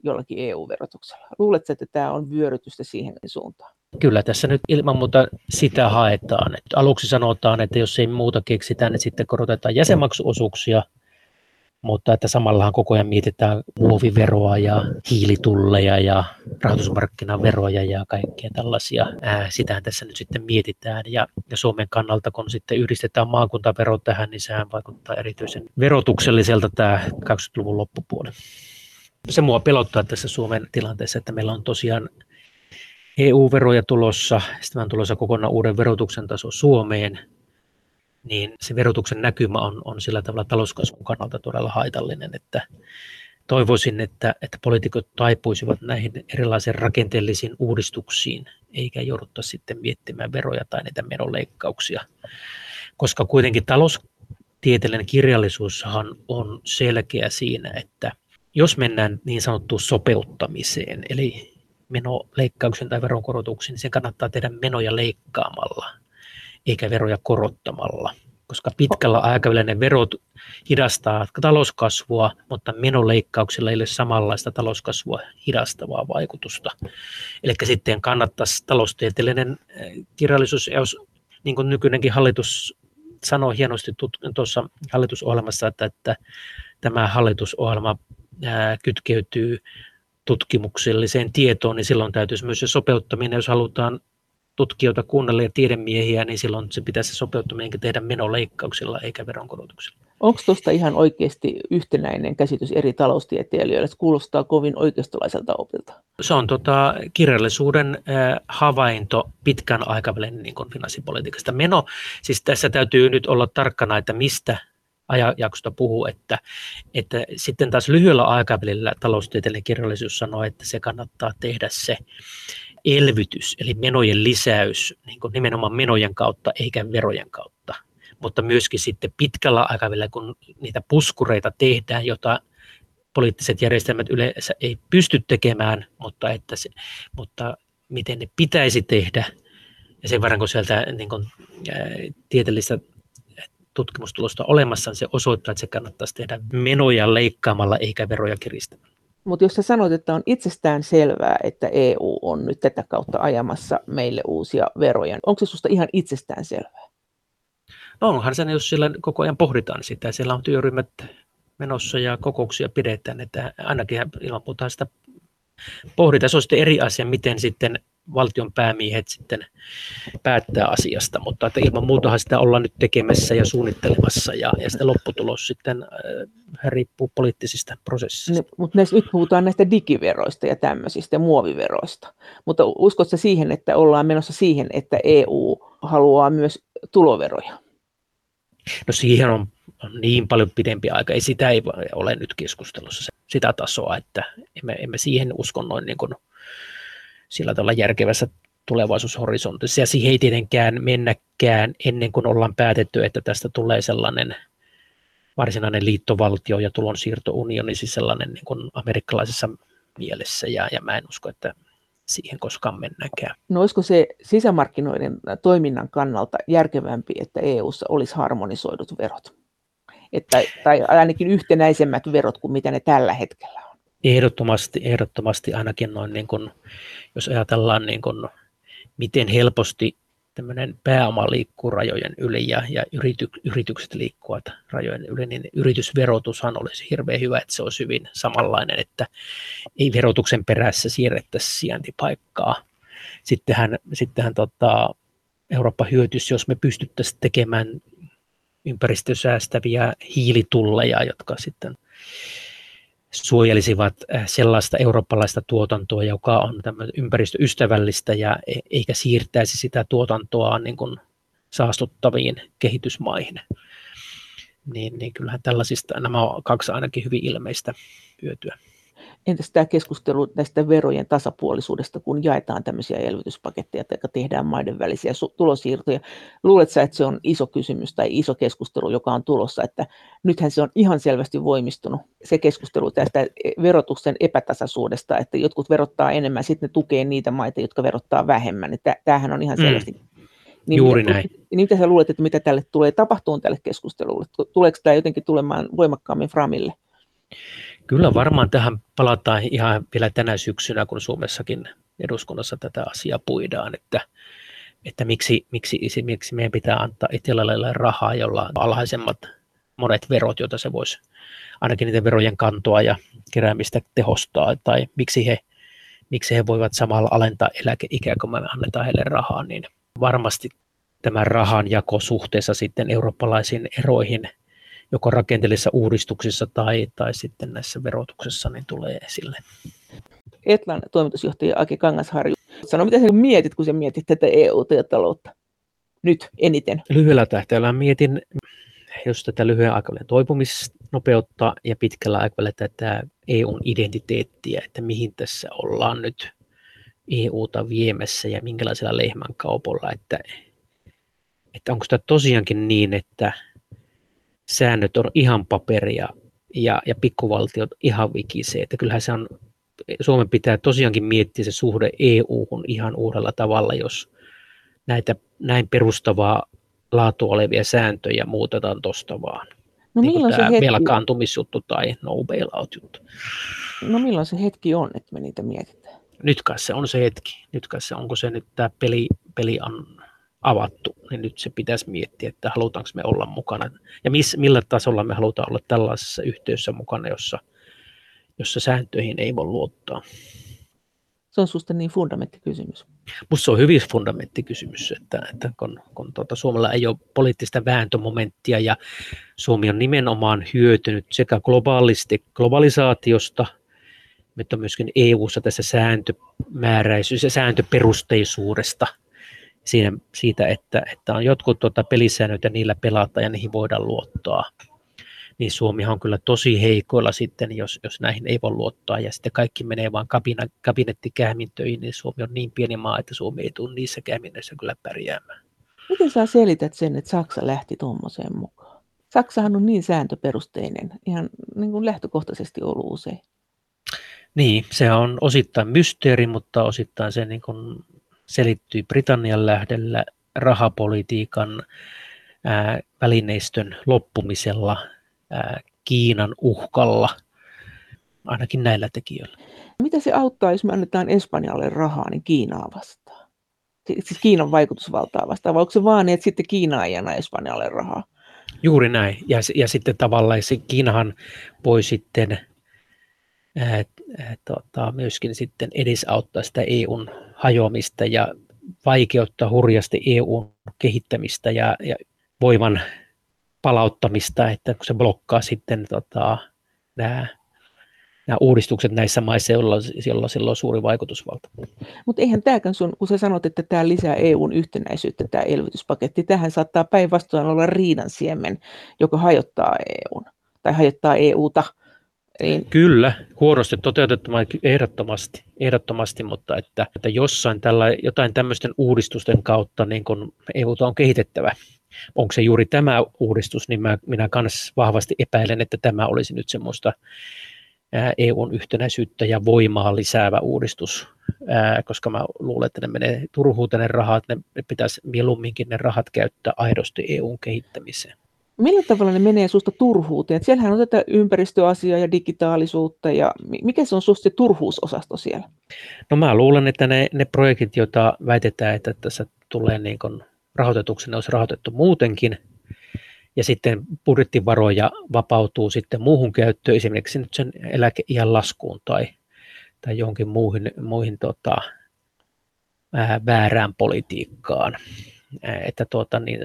jollakin EU-verotuksella. Luuletko, että tämä on vyörytystä siihen suuntaan? Kyllä tässä nyt ilman muuta sitä haetaan. Aluksi sanotaan, että jos ei muuta keksitä, niin sitten korotetaan jäsenmaksuosuuksia, mutta että samallahan koko ajan mietitään muoviveroa ja hiilitulleja ja rahoitusmarkkinaveroja ja kaikkea tällaisia. Ää, sitähän tässä nyt sitten mietitään. Ja, ja Suomen kannalta, kun sitten yhdistetään maakuntavero tähän, niin sehän vaikuttaa erityisen verotukselliselta tämä 20-luvun loppupuoli. Se mua pelottaa tässä Suomen tilanteessa, että meillä on tosiaan EU-veroja tulossa, sitten on tulossa kokonaan uuden verotuksen taso Suomeen, niin se verotuksen näkymä on, on sillä tavalla talouskasvun kannalta todella haitallinen, että toivoisin, että, että poliitikot taipuisivat näihin erilaisiin rakenteellisiin uudistuksiin, eikä jouduttaisi sitten miettimään veroja tai niitä menoleikkauksia, koska kuitenkin taloustieteellinen kirjallisuushan on selkeä siinä, että jos mennään niin sanottuun sopeuttamiseen, eli menoleikkauksen tai veronkorotuksen, niin sen kannattaa tehdä menoja leikkaamalla, eikä veroja korottamalla. Koska pitkällä aikavälillä ne verot hidastaa talouskasvua, mutta menoleikkauksilla ei ole samanlaista talouskasvua hidastavaa vaikutusta. Eli sitten kannattaisi taloustieteellinen eh, kirjallisuus, jos niin kuin nykyinenkin hallitus sanoo hienosti tuossa hallitusohjelmassa, että, että tämä hallitusohjelma kytkeytyy tutkimukselliseen tietoon, niin silloin täytyisi myös se sopeuttaminen, jos halutaan tutkijoita kuunnella ja tiedemiehiä, niin silloin se pitäisi se sopeuttaminen tehdä menoleikkauksilla eikä veronkorotuksilla. Onko tuosta ihan oikeasti yhtenäinen käsitys eri taloustieteilijöille? Se kuulostaa kovin oikeistolaiselta opilta. Se on tota, kirjallisuuden äh, havainto pitkän aikavälin niin finanssipolitiikasta. Meno, siis tässä täytyy nyt olla tarkkana, että mistä ajanjaksosta puhuu, että, että sitten taas lyhyellä aikavälillä taloustieteellinen kirjallisuus sanoo, että se kannattaa tehdä se elvytys, eli menojen lisäys niin kuin nimenomaan menojen kautta eikä verojen kautta. Mutta myöskin sitten pitkällä aikavälillä, kun niitä puskureita tehdään, jota poliittiset järjestelmät yleensä ei pysty tekemään, mutta, että se, mutta miten ne pitäisi tehdä, ja sen verran kun sieltä niin kuin, ää, tieteellistä tutkimustulosta olemassa, niin se osoittaa, että se kannattaisi tehdä menoja leikkaamalla eikä veroja kiristämällä. Mutta jos sä sanoit, että on itsestään selvää, että EU on nyt tätä kautta ajamassa meille uusia veroja, onko se susta ihan itsestään selvää? No onhan se, jos sillä koko ajan pohditaan sitä. Siellä on työryhmät menossa ja kokouksia pidetään, että ainakin ilman muuta sitä pohditaan. Se on sitten eri asia, miten sitten valtion päämiehet sitten päättää asiasta, mutta että ilman muutahan sitä ollaan nyt tekemässä ja suunnittelemassa ja, ja sitten lopputulos sitten äh, riippuu poliittisista prosessista. Ne, mutta näistä, nyt puhutaan näistä digiveroista ja tämmöisistä muoviveroista, mutta uskotko siihen, että ollaan menossa siihen, että EU haluaa myös tuloveroja? No siihen on, on niin paljon pidempi aika, ei sitä ei ole nyt keskustelussa sitä tasoa, että emme, emme siihen usko noin niin kuin sillä tavalla järkevässä tulevaisuushorisontissa. Ja siihen ei tietenkään mennäkään ennen kuin ollaan päätetty, että tästä tulee sellainen varsinainen liittovaltio ja tulonsiirtounioni, siis sellainen niin kuin amerikkalaisessa mielessä. Ja, ja mä en usko, että siihen koskaan mennäänkään. No olisiko se sisämarkkinoiden toiminnan kannalta järkevämpi, että EU:ssa olisi harmonisoidut verot? Että, tai ainakin yhtenäisemmät verot kuin mitä ne tällä hetkellä? Ehdottomasti, ehdottomasti ainakin noin niin kuin, jos ajatellaan niin kuin, miten helposti tämmöinen pääoma liikkuu rajojen yli ja, ja yrity, yritykset liikkuvat rajojen yli, niin yritysverotushan olisi hirveän hyvä, että se olisi hyvin samanlainen, että ei verotuksen perässä siirrettäisi sijaintipaikkaa. Sittenhän, sittenhän tota, Eurooppa hyötyisi, jos me pystyttäisiin tekemään ympäristösäästäviä hiilitulleja, jotka sitten suojelisivat äh, sellaista eurooppalaista tuotantoa, joka on ympäristöystävällistä ja e-, eikä siirtäisi sitä tuotantoa niin kuin saastuttaviin kehitysmaihin. Niin, niin kyllähän tällaisista nämä on kaksi ainakin hyvin ilmeistä hyötyä. Entäs tämä keskustelu näistä verojen tasapuolisuudesta, kun jaetaan tämmöisiä elvytyspaketteja tai tehdään maiden välisiä tulosiirtoja? Luuletko että se on iso kysymys tai iso keskustelu, joka on tulossa, että nythän se on ihan selvästi voimistunut, se keskustelu tästä verotuksen epätasaisuudesta, että jotkut verottaa enemmän, sitten ne tukee niitä maita, jotka verottaa vähemmän. Että tämähän on ihan mm. selvästi mm. Niin Juuri mitä, näin. Niin mitä sä luulet, että mitä tälle tulee tapahtumaan tälle keskustelulle? Tuleeko tämä jotenkin tulemaan voimakkaammin Framille? Kyllä varmaan tähän palataan ihan vielä tänä syksynä, kun Suomessakin eduskunnassa tätä asiaa puidaan, että, että miksi, miksi, miksi meidän pitää antaa Etelälle rahaa, jolla on alhaisemmat monet verot, joita se voisi ainakin niiden verojen kantoa ja keräämistä tehostaa, tai miksi he, miksi he voivat samalla alentaa eläkeikää, kun me annetaan heille rahaa, niin varmasti tämä rahan jako suhteessa sitten eurooppalaisiin eroihin – joko rakenteellisissa uudistuksissa tai, tai sitten näissä verotuksessa niin tulee esille. Etlan toimitusjohtaja Aki Kangasharju, sano mitä sä mietit, kun sä mietit tätä eu ja taloutta nyt eniten? Lyhyellä tähtäimellä mietin jos tätä lyhyen aikavälin toipumisnopeutta ja pitkällä aikavälillä tätä EUn identiteettiä, että mihin tässä ollaan nyt EUta viemässä ja minkälaisella lehmänkaupalla, että, että onko tämä tosiaankin niin, että säännöt on ihan paperia ja, ja pikkuvaltiot ihan vikisee. Että kyllähän se on, Suomen pitää tosiaankin miettiä se suhde EU-hun ihan uudella tavalla, jos näitä näin perustavaa laatu olevia sääntöjä muutetaan tuosta vaan. No niin milloin se hetki... velkaantumisjuttu tai no bailout juttu. No milloin se hetki on, että me niitä mietitään? Nyt kai se on se hetki. Nyt kai se, onko se nyt tämä peli, peli on avattu, niin nyt se pitäisi miettiä, että halutaanko me olla mukana ja miss, millä tasolla me halutaan olla tällaisessa yhteydessä mukana, jossa, jossa sääntöihin ei voi luottaa. Se on sinusta niin fundamenttikysymys. Minusta se on hyvin fundamenttikysymys, että, että kun, kun tuota, Suomella ei ole poliittista vääntömomenttia ja Suomi on nimenomaan hyötynyt sekä globaalisti globalisaatiosta, mutta myöskin EU-ssa tässä sääntömääräisyys ja sääntöperusteisuudesta – siinä, siitä, että, että on jotkut tuota pelisäännöt ja niillä pelata ja niihin voidaan luottaa. Niin Suomihan on kyllä tosi heikoilla sitten, jos, jos näihin ei voi luottaa ja sitten kaikki menee vain kabina, kabinettikähmintöihin, niin Suomi on niin pieni maa, että Suomi ei tule niissä kähminnöissä kyllä pärjäämään. Miten sä selität sen, että Saksa lähti tuommoiseen mukaan? Saksahan on niin sääntöperusteinen, ihan niin kuin lähtökohtaisesti ollut usein. Niin, se on osittain mysteeri, mutta osittain se niin kuin selittyi Britannian lähdellä rahapolitiikan ää, välineistön loppumisella, ää, Kiinan uhkalla, ainakin näillä tekijöillä. Mitä se auttaa, jos me annetaan Espanjalle rahaa, niin Kiinaa vastaan? Siis Kiinan vaikutusvaltaa vastaan, vai onko se vaan niin, että sitten Kiina ei anna Espanjalle rahaa? Juuri näin. Ja, ja sitten tavallaan se Kiinahan voi sitten ää, ää, tota, myöskin sitten edesauttaa sitä EUn hajoamista ja vaikeuttaa hurjasti EUn kehittämistä ja, ja voiman palauttamista, että kun se blokkaa sitten tota, nämä, nämä uudistukset näissä maissa, joilla, joilla sillä on suuri vaikutusvalta. Mutta eihän tämäkään sun, kun sä sanot, että tämä lisää EUn yhtenäisyyttä, tämä elvytyspaketti, tähän saattaa päinvastoin olla riidan siemen, joka hajottaa EUn tai hajottaa EUta – niin. Kyllä, huonosti toteutettuna ehdottomasti, ehdottomasti mutta että, että jossain tällä, jotain tämmöisten uudistusten kautta niin kun EU on kehitettävä. Onko se juuri tämä uudistus, niin mä, minä myös vahvasti epäilen, että tämä olisi nyt semmoista EUn yhtenäisyyttä ja voimaa lisäävä uudistus, koska mä luulen, että ne menee turhuuteen ne rahat, ne pitäisi mieluumminkin ne rahat käyttää aidosti EUn kehittämiseen. Millä tavalla ne menee susta turhuuteen? Siellähän on tätä ympäristöasiaa ja digitaalisuutta, ja mikä se on susta se turhuusosasto siellä? No mä luulen, että ne, ne projektit, joita väitetään, että tässä tulee niin kuin rahoitetuksi, ne olisi rahoitettu muutenkin, ja sitten budjettivaroja vapautuu sitten muuhun käyttöön, esimerkiksi nyt sen eläkeiän laskuun tai, tai johonkin muihin, muihin tota, ää, väärään politiikkaan. Että tuota, niin,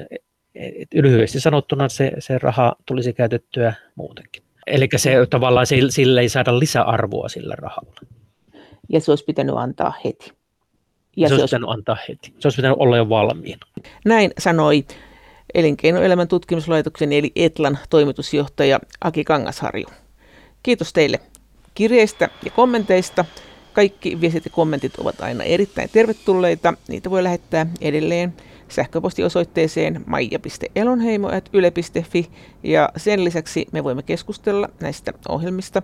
lyhyesti sanottuna se, se raha tulisi käytettyä muutenkin. Eli se tavallaan sille ei saada lisäarvoa sillä rahalla. Ja se olisi pitänyt antaa heti. Ja se, se olisi pitänyt antaa heti. Se olisi pitänyt olla jo valmiina. Näin sanoi Elinkeinoelämän tutkimuslaitoksen eli Etlan toimitusjohtaja Aki Kangasharju. Kiitos teille kirjeistä ja kommenteista. Kaikki viestit ja kommentit ovat aina erittäin tervetulleita. Niitä voi lähettää edelleen sähköpostiosoitteeseen maija.elonheimo.yle.fi ja sen lisäksi me voimme keskustella näistä ohjelmista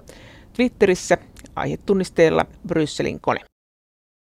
Twitterissä aihetunnisteella Brysselin kone.